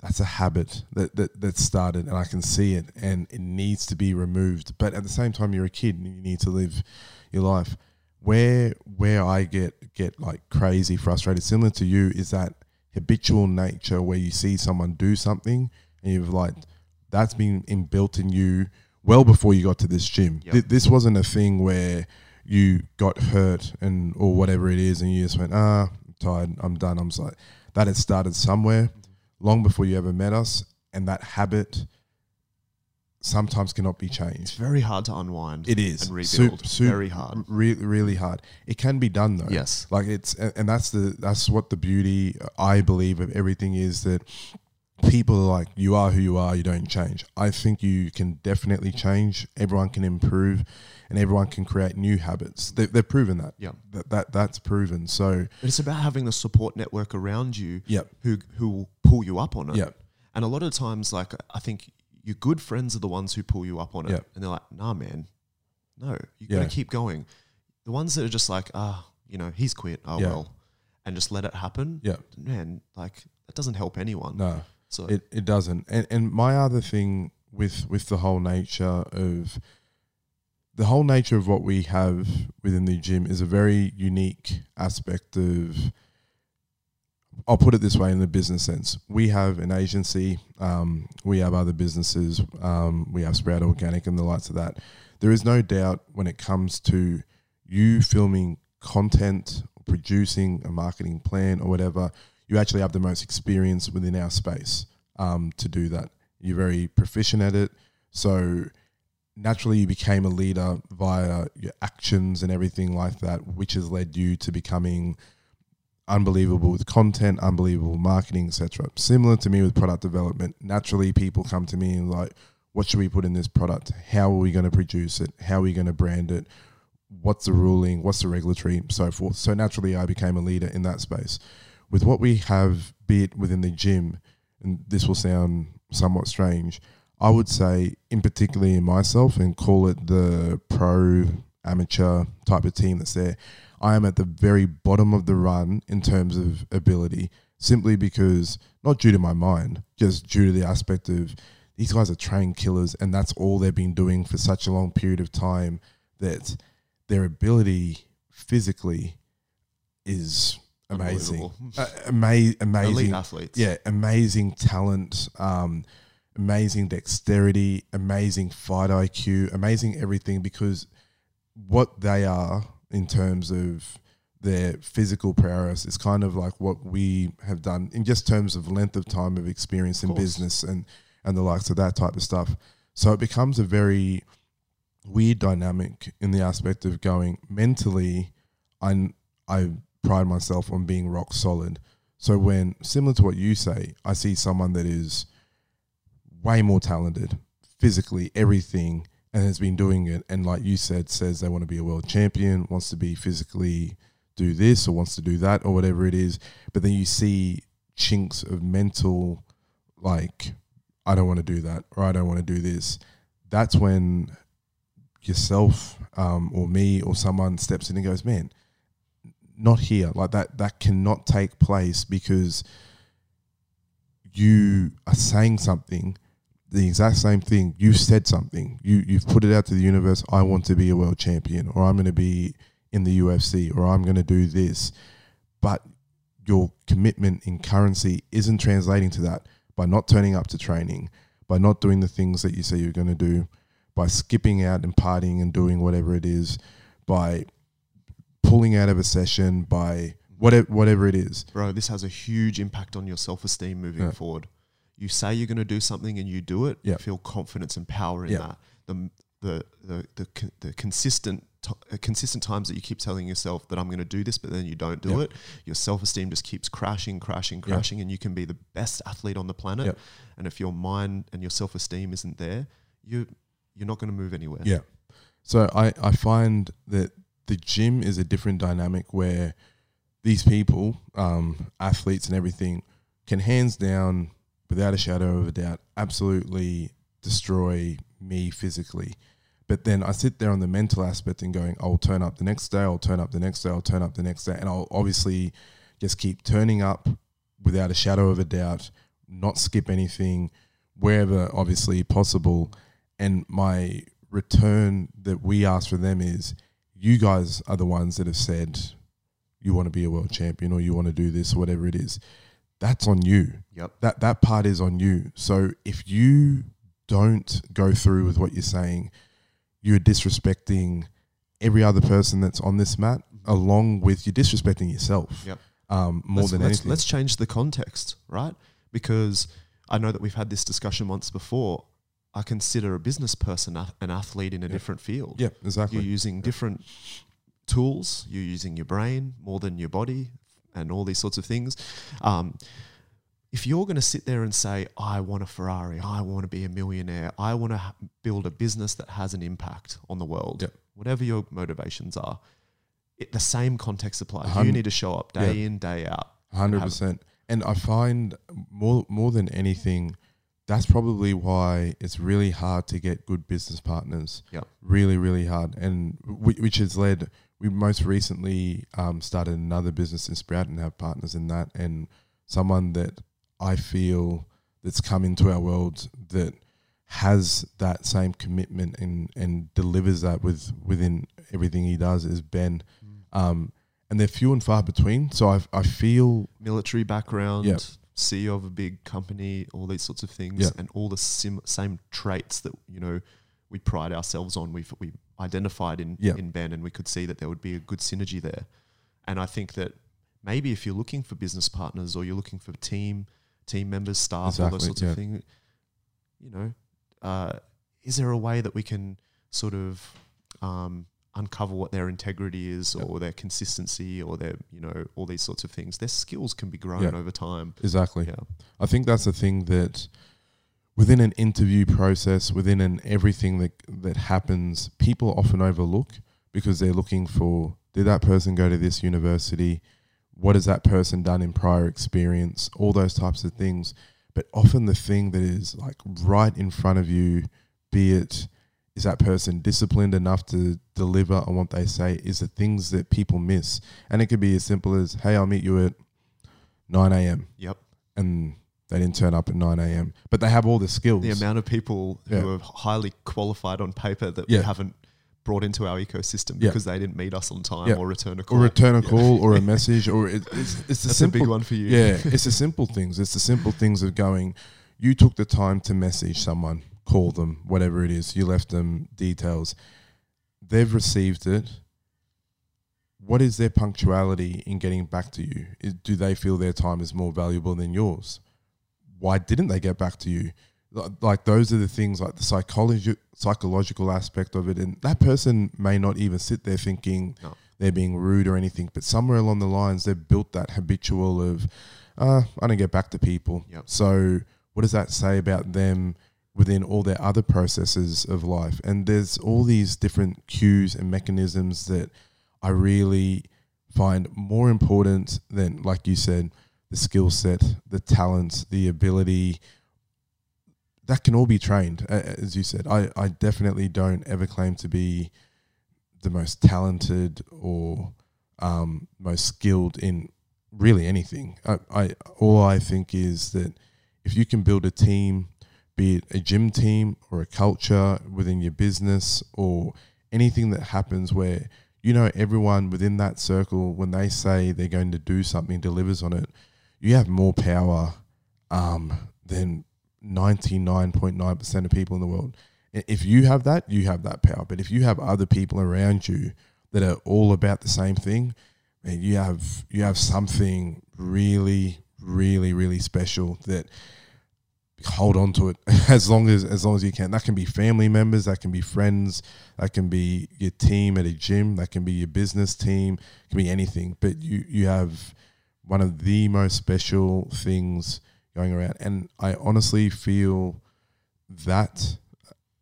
that's a habit that, that that started and I can see it and it needs to be removed. But at the same time you're a kid and you need to live your life. Where where I get get like crazy frustrated, similar to you, is that habitual nature where you see someone do something and you've like that's been inbuilt in you well before you got to this gym. Yep. Th- this wasn't a thing where you got hurt and or whatever it is and you just went, ah, I'm tired, I'm done. I'm like that had started somewhere long before you ever met us, and that habit sometimes cannot be changed. it's very hard to unwind It is. and rebuild. Sup- very hard. really, really hard. It can be done though. yes. Like it's and and that's the that's what the beauty uh, I believe of everything is that people are like you are who you are you don't change. I think you can definitely change. Everyone can improve and everyone can create new habits they, they've proven that Yeah. that, that that's proven so But it's about having the support network around you Yep. who who will pull you up on it. Yep. And a lot of times, like I think your good friends are the ones who pull you up on it. Yep. And they're like, nah, man, no, you Yeah. gotta keep going. The ones that are just like, ah, you know, he's quit. Oh Yeah. well, and just let it happen. yeah Man, like that doesn't help anyone. no So It it doesn't. And and my other thing with with the whole nature of the whole nature of what we have within the gym is a very unique aspect of I'll put it this way in the business sense. We have an agency, um, we have other businesses, um, we have Sprout Organic and the likes of that. There is no doubt when it comes to you filming content, producing a marketing plan or whatever, you actually have the most experience within our space um, to do that. You're very proficient at it. So naturally, you became a leader via your actions and everything like that, which has led you to becoming unbelievable with content, unbelievable marketing, etc. Similar to me with product development. Naturally, people come to me and like, what should we put in this product? How are we going to produce it? How are we going to brand it? What's the ruling? What's the regulatory? So forth. So naturally, I became a leader in that space. With what we have, be it within the gym, and this will sound somewhat strange, I would say, in particularly in myself, and call it the pro amateur type of team that's there. I am at the very bottom of the run in terms of ability, simply because not due to my mind, just due to the aspect of these guys are trained killers, and that's all they've been doing for such a long period of time that their ability physically is amazing, uh, ama- amazing, elite athletes. yeah, amazing talent, um, amazing dexterity, amazing fight IQ, amazing everything because what they are in terms of their physical prowess is kind of like what we have done in just terms of length of time of experience in course. business and and the likes of that type of stuff. So it becomes a very weird dynamic in the aspect of going mentally. I I pride myself on being rock solid. So when similar to what you say, I see someone that is way more talented, physically, everything, and has been doing it, and like you said, says they want to be a world champion, wants to be physically do this or wants to do that or whatever it is, but then you see chinks of mental like I don't want to do that or I don't want to do this. That's when yourself um, or me or someone steps in and goes, man, not here. Like that, that cannot take place because you are saying something, the exact same thing. You've said something. You you've put it out to the universe. I want to be a world champion, or I'm going to be in the UFC, or I'm going to do this. But your commitment in currency isn't translating to that by not turning up to training, by not doing the things that you say you're going to do, by skipping out and partying and doing whatever it is, by pulling out of a session, by whatever whatever it is. Bro, this has a huge impact on your self esteem moving Yeah. forward. You say you're going to do something and you do it, Yeah. you feel confidence and power in Yeah. that. The, the, the, the, con- the consistent t- uh, consistent times that you keep telling yourself that I'm going to do this, but then you don't do Yep. it, your self esteem just keeps crashing, crashing, crashing, and you can be the best athlete on the planet. Yep. And if your mind and your self esteem isn't there, you you're not going to move anywhere. Yeah. So I, I find that the gym is a different dynamic where these people, um, athletes and everything, can hands down, without a shadow of a doubt, absolutely destroy me physically. But then I sit there on the mental aspect and going, I'll turn up the next day, I'll turn up the next day, I'll turn up the next day. And I'll obviously just keep turning up without a shadow of a doubt, not skip anything, wherever obviously possible. And my return that we ask for them is you guys are the ones that have said you want to be a world champion or you want to do this, or whatever it is. That's on you. Yep. That that part is on you. So if you don't go through with what you're saying, you're disrespecting every other person that's on this mat, along with you're disrespecting yourself. Yep. Um, more let's, than let's, anything. let's change the context, right? Because I know that we've had this discussion once before. I consider a business person a- an athlete in a Yeah. different field. yeah, exactly. You're using different tools. You're using your brain more than your body, and all these sorts of things. Um, if you're going to sit there and say, "I want a Ferrari. I want to be a millionaire. I want to ha- build a business that has an impact on the world," Yep. whatever your motivations are, it, the same context applies. You need to show up day in, day out. 100%. And I find more more than anything, that's probably why it's really hard to get good business partners. Yep. Really, really hard, and whi- which has led. We most recently um, started another business in Sprout and have partners in that, and someone that I feel that's come into our world that has that same commitment and and delivers that with within everything he does is Ben. Um, and they're few and far between. So I I feel military background. CEO of a big company, all these sorts of things, and all the sim- same traits that you know we pride ourselves on. We've we identified in Yep. in Ben, and we could see that there would be a good synergy there. And I think that maybe if you're looking for business partners or you're looking for team team members, staff, all those sorts yeah. of things, you know, uh, is there a way that we can sort of um, uncover what their integrity is Yep. or their consistency or their you know all these sorts of things their skills can be grown Yeah. over time exactly. yeah I think that's the thing that within an interview process, within an everything that that happens, people often overlook because they're looking for did that person go to this university? What has that person done in prior experience? All those types of things. But often the thing that is like right in front of you, be it is that person disciplined enough to deliver on what they say, is the things that people miss. And it could be as simple as, hey, I'll meet you at 9 a.m yep and they didn't turn up at 9 a.m. But they have all the skills. the amount of people Yeah. who are highly qualified on paper that Yeah. we haven't brought into our ecosystem Yeah. because they didn't meet us on time or return a call or return a call or a message or it, it's, it's the that's simple a big one for you yeah it's the simple things it's the simple things of going you took the time to message someone call them whatever it is you left them details they've received it what is their punctuality in getting back to you do they feel their time is more valuable than yours why didn't they get back to you like those are the things like the psychology psychological aspect of it and that person may not even sit there thinking No. they're being rude or anything but somewhere along the lines they've built that habitual of uh, i don't get back to people Yep. so what does that say about them within all their other processes of life and there's all these different cues and mechanisms that i really find more important than like you said the skill set the talent the ability that can all be trained as you said. I, I definitely don't ever claim to be the most talented or um, most skilled in really anything. I, I all i think is that if you can build a team be it a gym team or a culture within your business or anything that happens where you know everyone within that circle when they say they're going to do something delivers on it you have more power um, than 99.9% of people in the world if you have that you have that power but if you have other people around you that are all about the same thing man, you have you have something really really really special that hold on to it as long as as long as you can. That can be family members, that can be friends, that can be your team at a gym, that can be your business team, it can be anything. But you you have one of the most special things going around, and I honestly feel that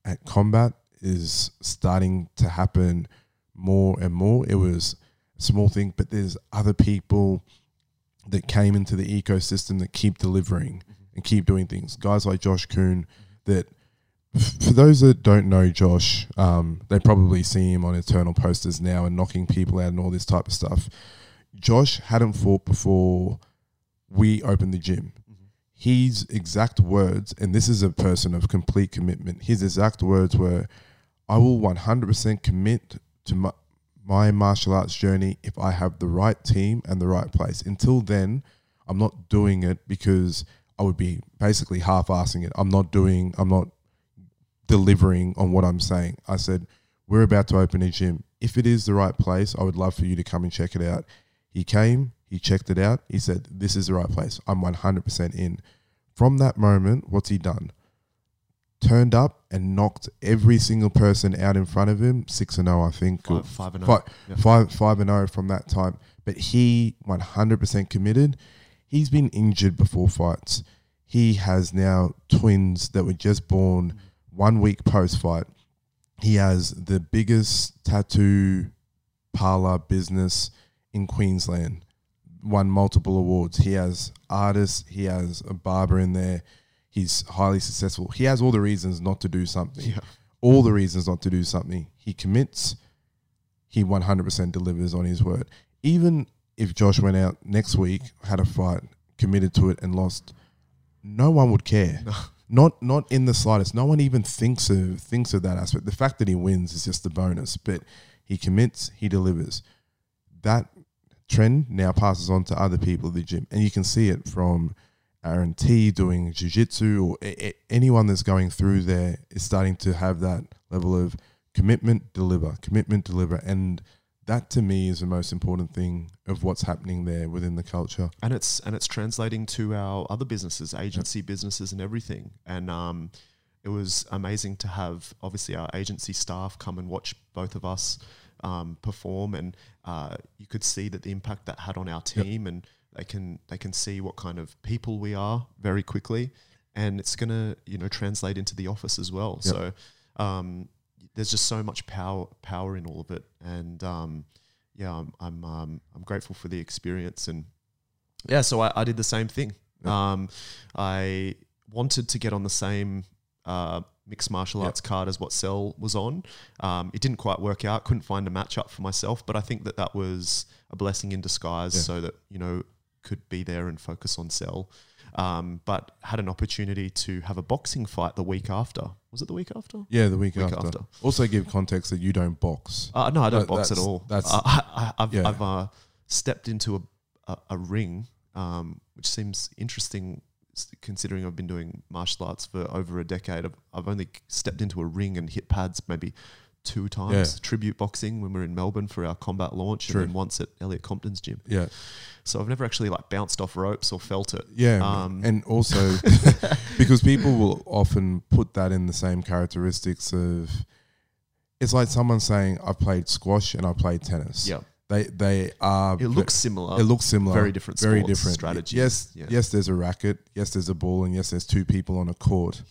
at combat is starting to happen more and more. It was a small thing, but there's other people that came into the ecosystem that keep delivering and keep doing things. Guys like Josh Kuhn, that for those that don't know Josh, um, they probably see him on eternal posters now and knocking people out and all this type of stuff. Josh hadn't fought before we opened the gym. His exact words, and this is a person of complete commitment. His exact words were, "I will 100% commit to my, my martial arts journey if I have the right team and the right place. Until then, I'm not doing it because I would be basically half-assing it. I'm not doing. I'm not delivering on what I'm saying. I said, We're about to open a gym. If it is the right place, I would love for you to come and check it out. He came, he checked it out. He said, This is the right place. I'm 100% in. From that moment, what's he done? Turned up and knocked every single person out in front of him. 6 and 0, I think. Five, five and oh. Five, oh. Yeah. five, five and 0 from that time. But he 100% committed. He's been injured before fights. He has now twins that were just born one week post fight. He has the biggest tattoo parlor business in Queensland. Won multiple awards. He has artists. He has a barber in there. He's highly successful. He has all the reasons not to do something. Yeah. All the reasons not to do something. He commits. He 100% delivers on his word. Even if Josh went out next week, had a fight, committed to it, and lost, no one would care. Not not in the slightest. No one even thinks of thinks of that aspect. The fact that he wins is just a bonus, but he commits, he delivers. That trend now passes on to other people at the gym, and you can see it from Aaron T doing jiu-jitsu or a- a- anyone that's going through there is starting to have that level of commitment, deliver, commitment, deliver, and that to me is the most important thing of what's happening there within the culture. and it's and it's translating to our other businesses, agency businesses, and everything. And um, it was amazing to have obviously our agency staff come and watch both of us um, perform, and uh, you could see that the impact that had on our team, and they can they can see what kind of people we are very quickly, and it's gonna you know translate into the office as well. Yep. So. Um, there's just so much power power in all of it, and um, yeah, I'm I'm, um, I'm grateful for the experience, and yeah, so I, I did the same thing. Yeah. Um, I wanted to get on the same uh, mixed martial arts card as what Cell was on. Um, it didn't quite work out. Couldn't find a matchup for myself, but I think that that was a blessing in disguise, Yeah. so that you know could be there and focus on Cell. Um, but had an opportunity to have a boxing fight the week after. Was it the week after? Yeah, the week, Week after. after. Also, give context that you don't box. Uh, no, I don't That- box at all. that's- I, I, I've, yeah. I've uh, stepped into a, a, a ring, um, which seems interesting considering I've been doing martial arts for over a decade. I've, I've only stepped into a ring and hit pads maybe two times. Yeah. Tribute boxing when we were in Melbourne for our combat launch, True. and then once at Elliot Compton's gym. Yeah, So I've never actually like bounced off ropes or felt it. yeah, Um, and also because people will often put that in the same characteristics of. It's like someone saying, "I played squash and I played tennis." Yeah, they they are. it looks similar. It looks similar. very different Very different strategies. Yes, Yeah. yes. There's a racket. Yes, there's a ball, and yes, there's two people on a court.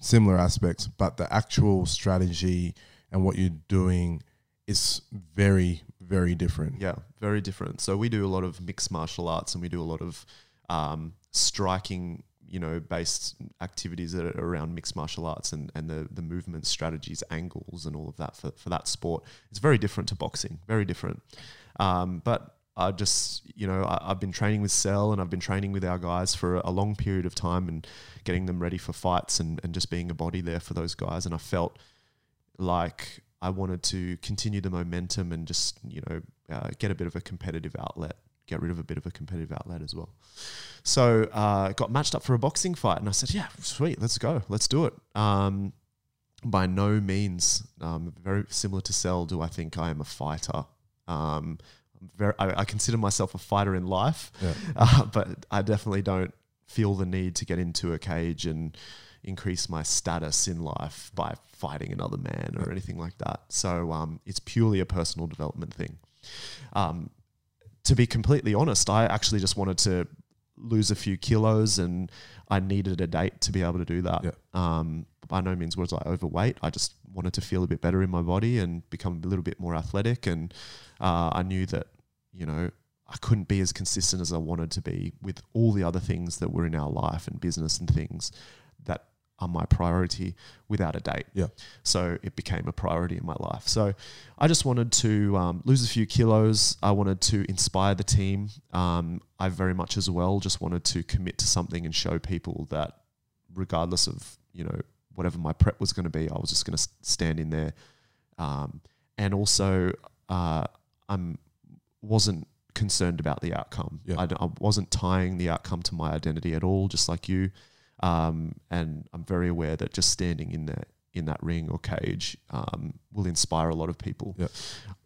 Similar aspects, but the actual strategy and what you're doing is very, very different. Yeah, very different. So we do a lot of mixed martial arts and we do a lot of um, striking, you know, based activities that are around mixed martial arts and, and the, the movement strategies, angles, and all of that for, for that sport. It's very different to boxing, very different. Um, but I just, you know, I, I've been training with Cell and I've been training with our guys for a long period of time and getting them ready for fights and, and just being a body there for those guys. And I felt like I wanted to continue the momentum and just you know uh, get a bit of a competitive outlet, get rid of a bit of a competitive outlet as well. So uh, got matched up for a boxing fight, and I said, "Yeah, sweet, let's go, let's do it." Um, by no means, um, very similar to Cell, do I think I am a fighter. Um, I'm very, I, I consider myself a fighter in life, Yeah. uh, but I definitely don't feel the need to get into a cage and increase my status in life by fighting another man or anything like that. So um, it's purely a personal development thing. Um, to be completely honest, I actually just wanted to lose a few kilos and I needed a date to be able to do that. Yeah. Um, by no means was I overweight. I just wanted to feel a bit better in my body and become a little bit more athletic. And uh, I knew that, you know, I couldn't be as consistent as I wanted to be with all the other things that were in our life and business and things that are my priority without a date. Yeah. So it became a priority in my life. So I just wanted to um, lose a few kilos. I wanted to inspire the team. Um, I very much as well just wanted to commit to something and show people that regardless of, you know, whatever my prep was going to be, I was just going to stand in there. Um, and also, uh, I'm wasn't concerned about the outcome. Yeah. I, I wasn't tying the outcome to my identity at all, just like you. Um, and I'm very aware that just standing in that in that ring or cage um, will inspire a lot of people. Yeah.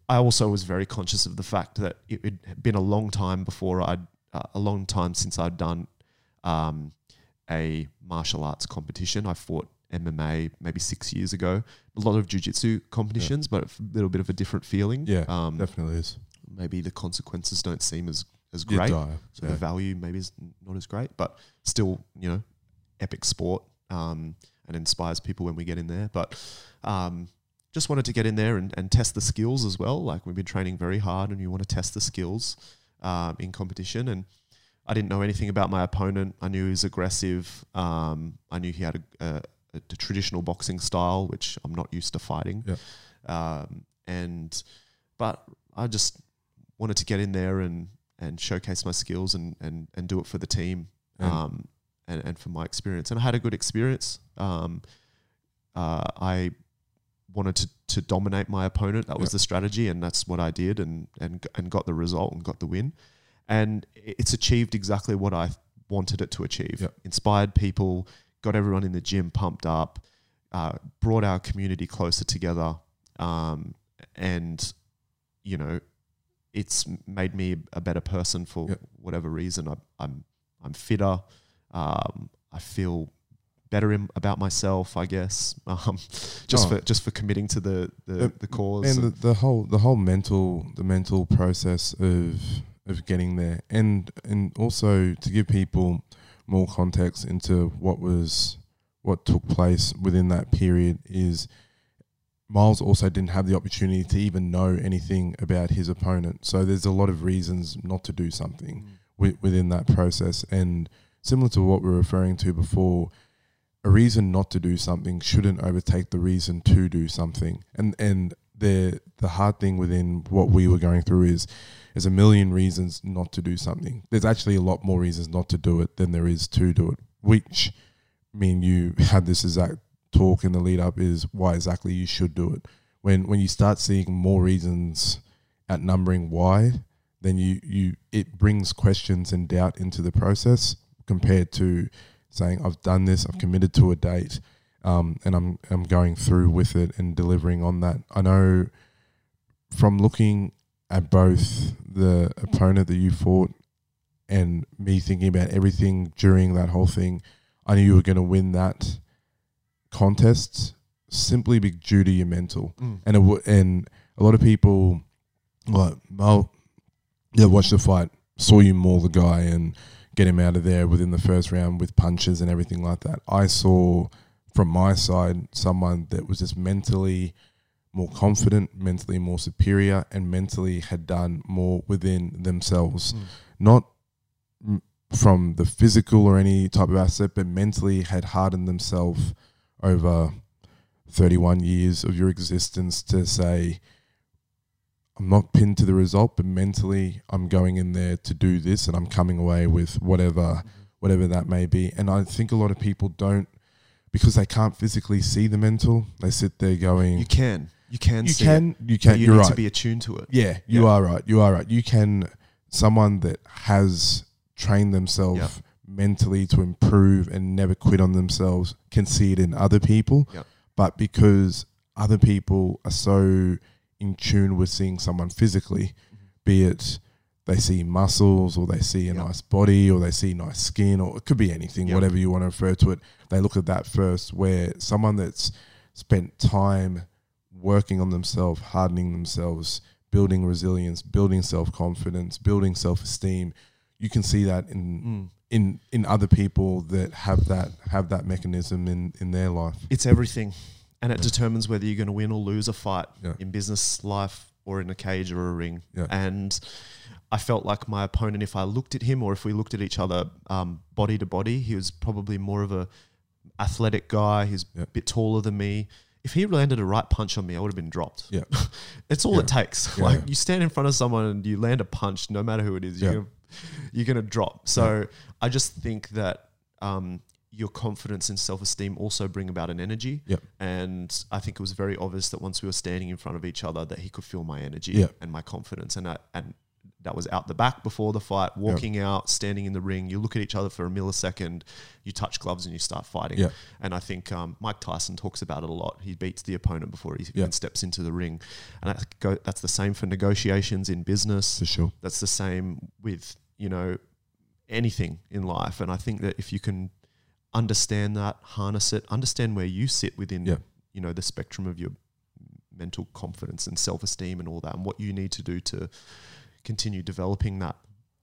I also was very conscious of the fact that it had been a long time before I'd uh, a long time since I'd done um, a martial arts competition. I fought MMA maybe six years ago. A lot of jujitsu competitions, but a little bit of a different feeling. Yeah, um, definitely is. maybe the consequences don't seem as as great. So yeah. the value maybe is not as great, but still, you know, epic sport um, and inspires people when we get in there. But um, just wanted to get in there and, and test the skills as well. Like we've been training very hard and you want to test the skills um, in competition. And I didn't know anything about my opponent. I knew he was aggressive. Um, I knew he had a, a, a traditional boxing style, which I'm not used to fighting. Yeah. Um, and but I just wanted to get in there and and showcase my skills and and and do it for the team. Um, and, and for my experience, and I had a good experience. Um, uh, I wanted to, to dominate my opponent. That was Yep. the strategy, and that's what I did, and and and got the result and got the win. And it's achieved exactly what I wanted it to achieve. Yep. Inspired people, got everyone in the gym pumped up, uh, brought our community closer together, um, and you know, it's made me a better person for Yep. whatever reason. I, I'm I'm fitter. Um, I feel better in, about myself, I guess. Um, just Oh. for just for committing to the the, Uh, the cause. and the, the whole the whole mental the mental process of of getting there and and also to give people more context into what was what took place within that period is Miles also didn't have the opportunity to even know anything about his opponent. So there's a lot of reasons not to do something wi- within that process. And similar to what we were referring to before, a reason not to do something shouldn't overtake the reason to do something. And and the the hard thing within what we were going through is there's a million reasons not to do something. There's actually a lot more reasons not to do it than there is to do it. Which I mean you had this exact talk in the lead up is why exactly you should do it. When when you start seeing more reasons outnumbering why, then you, you it brings questions and doubt into the process compared to saying I've done this, I've committed to a date, um, and I'm I'm going through with it and delivering on that. I know from looking at both the opponent that you fought and me thinking about everything during that whole thing, I knew you were going to win that contest simply be due to your mental Mm. and it w- and a lot of people like well yeah watch the fight saw you maul the guy and get him out of there within the first round with punches and everything like that i saw from my side someone that was just mentally more confident mentally more superior and mentally had done more within themselves Mm. not m- from the physical or any type of asset but mentally had hardened themselves over 31 years of your existence to say, I'm not pinned to the result, but mentally I'm going in there to do this and I'm coming away with whatever whatever that may be. And I think a lot of people don't because they can't physically see the mental, they sit there going You can. You can. you see can It, you can you need right. to be attuned to it. Yeah, you Yeah. are right. You are right. You can someone that has trained themselves Yep. mentally to improve and never quit on themselves can see it in other people. Yep. But because other people are so in tune with seeing someone physically, be it they see muscles or they see a Yeah. nice body or they see nice skin or it could be anything, Yeah. whatever you want to refer to it. They look at that first. Where someone that's spent time working on themselves, hardening themselves, building resilience, building self confidence, building self esteem, you can see that in Mm. in in other people that have that have that mechanism in in their life. It's everything. And it Yeah. determines whether you're going to win or lose a fight Yeah. in business life or in a cage or a ring. Yeah. And I felt like my opponent, if I looked at him or if we looked at each other um, body to body, he was probably more of a athletic guy. He's Yeah. a bit taller than me. If he landed a right punch on me, I would have been dropped. Yeah. It's all Yeah. it takes. Yeah, like yeah. you stand in front of someone and you land a punch, no matter who it is, you're gonna, you're gonna drop. So I just think that um, your confidence and self esteem also bring about an energy. Yep. And I think it was very obvious that once we were standing in front of each other, that he could feel my energy Yeah. and my confidence. And I, and that was out the back before the fight, walking out, standing in the ring. You look at each other for a millisecond, you touch gloves, and you start fighting. And I think um, Mike Tyson talks about it a lot. He beats the opponent before he even steps into the ring, and that's, go, that's the same for negotiations in business. For sure. That's the same with you know anything in life. And I think that if you can understand that, harness it, understand where you sit within Yeah. you know the spectrum of your mental confidence and self esteem and all that, and what you need to do to continue developing that.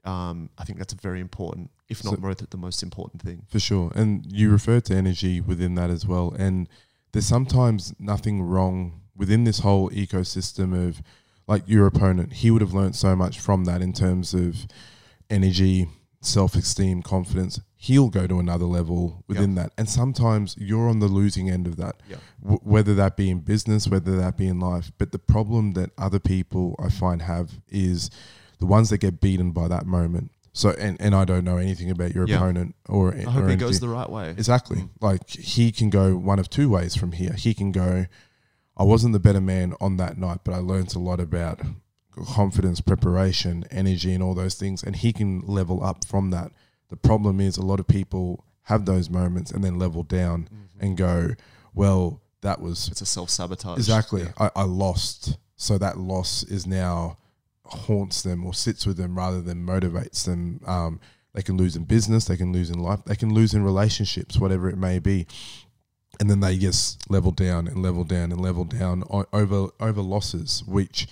Um, I think that's a very important, if not So- the most important thing. For sure. And you refer to energy within that as well. And there's sometimes nothing wrong within this whole ecosystem of like your opponent. He would have learned so much from that in terms of energy, self esteem, confidence. He'll go to another level within that. And sometimes you're on the losing end of that, Yeah. w- whether that be in business, whether that be in life. But the problem that other people I find have is the ones that get beaten by that moment. So, and, and I don't know anything about your Yeah. opponent or I hope or it goes the right way. Exactly. Mm. Like he can go one of two ways from here. He can go, I wasn't the better man on that night, but I learned a lot about confidence, preparation, energy, and all those things. And he can level up from that. The problem is a lot of people have those moments and then level down Mhm. and go, well, that was It's a self sabotage. exactly, I, I lost. So that loss is now haunts them or sits with them rather than motivates them. Um, they can lose in business, they can lose in life, they can lose in relationships, whatever it may be. And then they just level down and level down and level down o- over over losses, which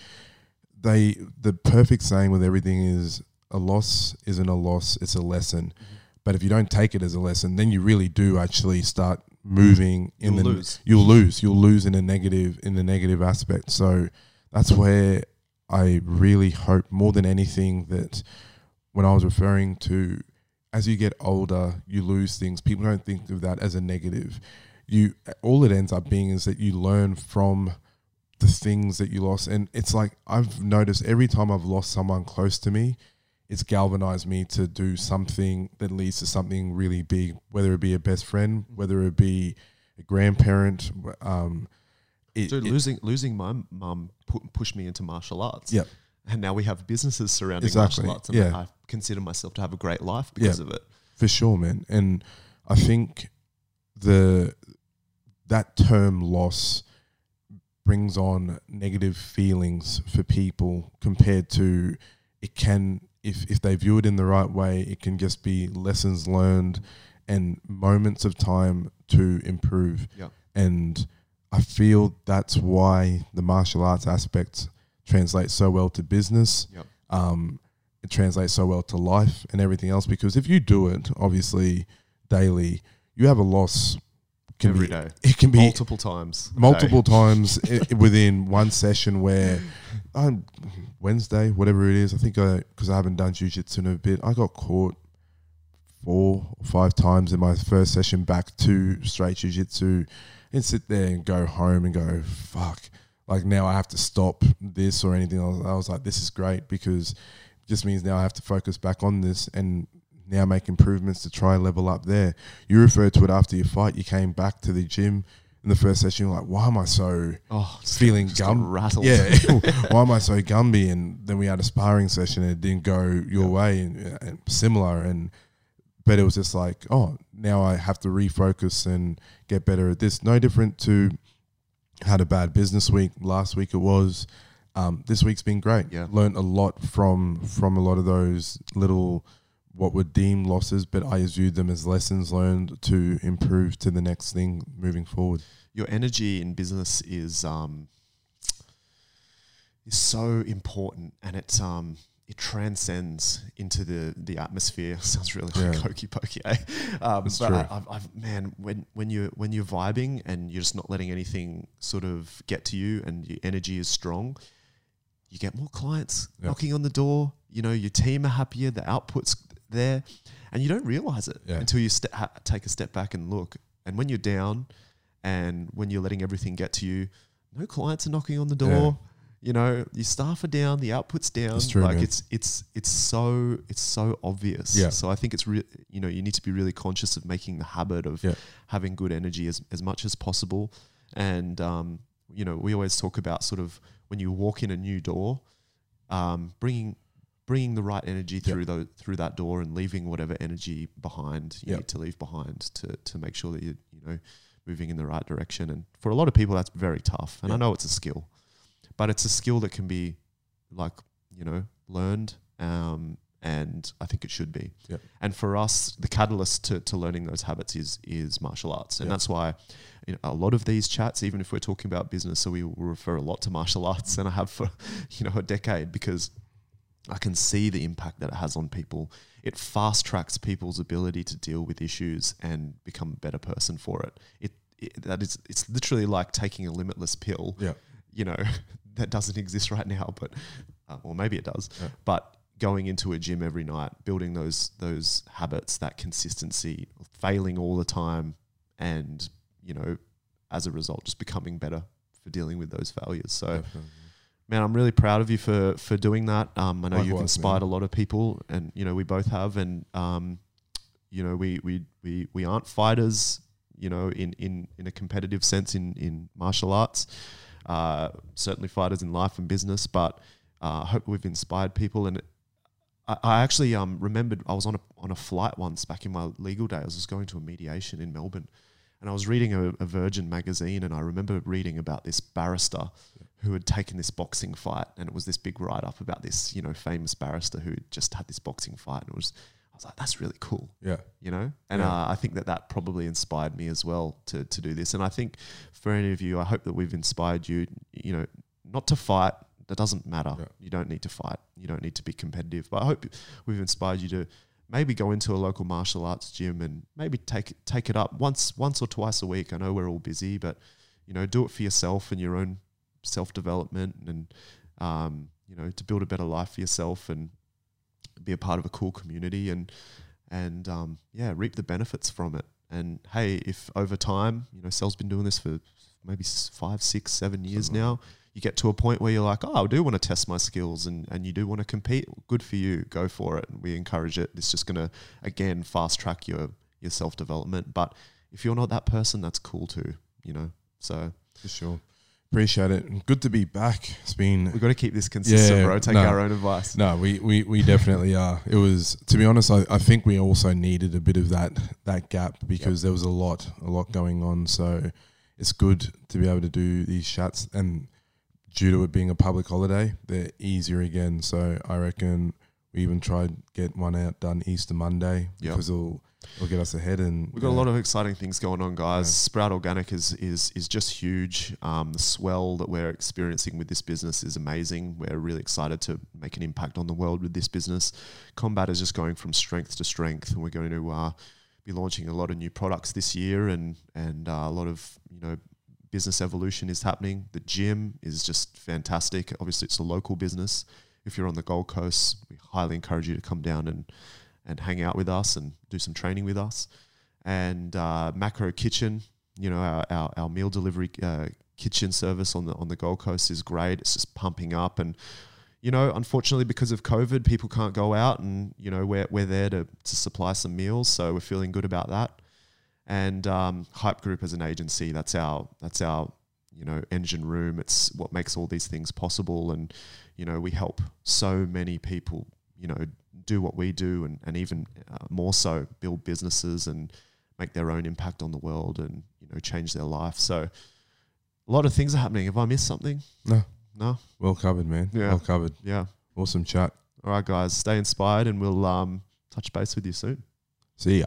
they the perfect saying with everything is a loss isn't a loss, it's a lesson. Mm-hmm. But if you don't take it as a lesson, then you really do actually start moving in You'll the lose. you'll lose. You'll lose in a negative in the negative aspect. So that's where I really hope more than anything that when I was referring to as you get older, you lose things. People don't think of that as a negative. You all it ends up being is that you learn from the things that you lost. And it's like I've noticed every time I've lost someone close to me, it's galvanized me to do something that leads to something really big, whether it be a best friend, whether it be a grandparent. Um, it, Dude, it- losing losing my mum pu- pushed me into martial arts. Yep. And now we have businesses surrounding Exactly, martial arts, and yeah. I consider myself to have a great life because Yeah. of it. for sure, man. And I think the that term loss brings on negative feelings for people compared to it can if if they view it in the right way, it can just be lessons learned and moments of time to improve. Yeah. And I feel that's why the martial arts aspect translates so well to business. Yep. Um, it translates so well to life and everything else because if you do it obviously daily, you have a loss can Every be day. it can be multiple times. multiple times i- within one session where on Wednesday, whatever it is, I think I because I haven't done jujitsu in a bit, I got caught four or five times in my first session back to straight jujitsu, and sit there and go home and go fuck. Like now I have to stop this or anything else. I was like, this is great because it just means now I have to focus back on this and now make improvements to try and level up there. You referred to it after your fight. You came back to the gym in the first session. You're like, why am I so Oh, feeling gum rattled. Yeah, why am I so gumby? And then we had a sparring session and it didn't go your way and, and similar. And but it was just like, oh, now I have to refocus and get better at this. No different to had a bad business week last week. It was. Um, this week's been great. Yeah. learned a lot from from a lot of those little what were deemed losses, but I viewed them as lessons learned to improve to the next thing moving forward. Your energy in business is um, is so important, and it's um, it transcends into the the atmosphere. Sounds really like hokey pokey, eh? Um, but. I, I've, I've, man, when when you when you're vibing and you're just not letting anything sort of get to you, and your energy is strong, you get more clients Yeah. knocking on the door. You know, your team are happier, the output's there, and you don't realize it Yeah. until you ste- ha- take a step back and look. And when you're down, and when you're letting everything get to you, no clients are knocking on the door. You know, your staff are down, the output's down. True, like man. it's it's it's so it's so obvious. Yeah. So I think it's re- you know you need to be really conscious of making the habit of Yeah. having good energy as as much as possible. And um, you know, we always talk about sort of when you walk in a new door, um, bringing bringing the right energy Yep. through those through that door and leaving whatever energy behind you Yep. need to leave behind to to make sure that you you know moving in the right direction. And for a lot of people, that's very tough. And I know it's a skill, but it's a skill that can be like you know learned. Um, and I think it should be. Yep. And for us, the catalyst to, to learning those habits is is martial arts, and Yep. that's why you know, a lot of these chats, even if we're talking about business, so we refer a lot to martial arts, and I have for you know a decade because I can see the impact that it has on people. It fast tracks people's ability to deal with issues and become a better person for it. It, it that is it's literally like taking a limitless pill. Yeah. You know that doesn't exist right now, but uh, or maybe it does. Yeah. But going into a gym every night, building those those habits, that consistency, failing all the time, and you know, as a result, just becoming better for dealing with those failures. So Definitely. Man, I'm really proud of you for for doing that. Um, I know you've inspired man. a lot of people, and you know we both have, and um, you know we we we we aren't fighters, you know, in in in a competitive sense in in martial arts. Uh, certainly fighters in life and business, but uh, I hope we've inspired people. And I, I actually um remembered I was on a on a flight once back in my legal day. I was just going to a mediation in Melbourne, and I was reading a, a Virgin magazine, and I remember reading about this barrister who had taken this boxing fight, and it was this big write up about this, you know, famous barrister who just had this boxing fight, and it was, I was like, that's really cool, Yeah. you know, and Yeah. uh, I think that that probably inspired me as well to to do this, and I think for any of you, I hope that we've inspired you, you know, not to fight. That doesn't matter. Yeah. You don't need to fight. You don't need to be competitive. But I hope we've inspired you to maybe go into a local martial arts gym and maybe take take it up once once or twice a week. I know we're all busy, but you know, do it for yourself and your own self development and um, you know, to build a better life for yourself and be a part of a cool community and and um, yeah, reap the benefits from it. And hey, if over time, you know, Cell's been doing this for maybe five, six, seven years Something now. You get to a point where you're like, oh, I do want to test my skills, and, and you do want to compete. Good for you. Go for it. And we encourage it. It's just going to again fast track your your self development. But if you're not that person, that's cool too. You know. So For sure. Appreciate it. Good to be back. It's been we've got to keep this consistent, Yeah, bro. Take no. our own advice. No, we, we, we definitely are. It was to be honest, I, I think we also needed a bit of that that gap because there was a lot a lot going on. So it's good to be able to do these chats and due to it being a public holiday, they're easier again. So I reckon we even tried get one out done Easter Monday Yep. because it'll it'll get us ahead and We've got a lot of exciting things going on, guys. Yeah. Sprout Organic is is is just huge. Um, the swell that we're experiencing with this business is amazing. We're really excited to make an impact on the world with this business. Combat is just going from strength to strength, and we're going to uh, be launching a lot of new products this year, and and uh, a lot of you know business evolution is happening. The gym is just fantastic. Obviously, it's a local business. If you're on the Gold Coast, we highly encourage you to come down and and hang out with us and do some training with us. And uh, Macro Kitchen, you know, our, our, our meal delivery uh, kitchen service on the on the Gold Coast is great. It's just pumping up, and you know, unfortunately, because of COVID, people can't go out, and you know, we're we're there to to supply some meals, so we're feeling good about that. And um, Hype Group as an agency, that's our that's our you know engine room. It's what makes all these things possible, and you know, we help so many people, you know, do what we do, and and even uh, more so, build businesses and make their own impact on the world, and you know, change their life. So, a lot of things are happening. Have I missed something? No. No. Well covered, man. Yeah. Well covered. Yeah. Awesome chat. All right, guys. Stay inspired, and we'll um, touch base with you soon. See ya.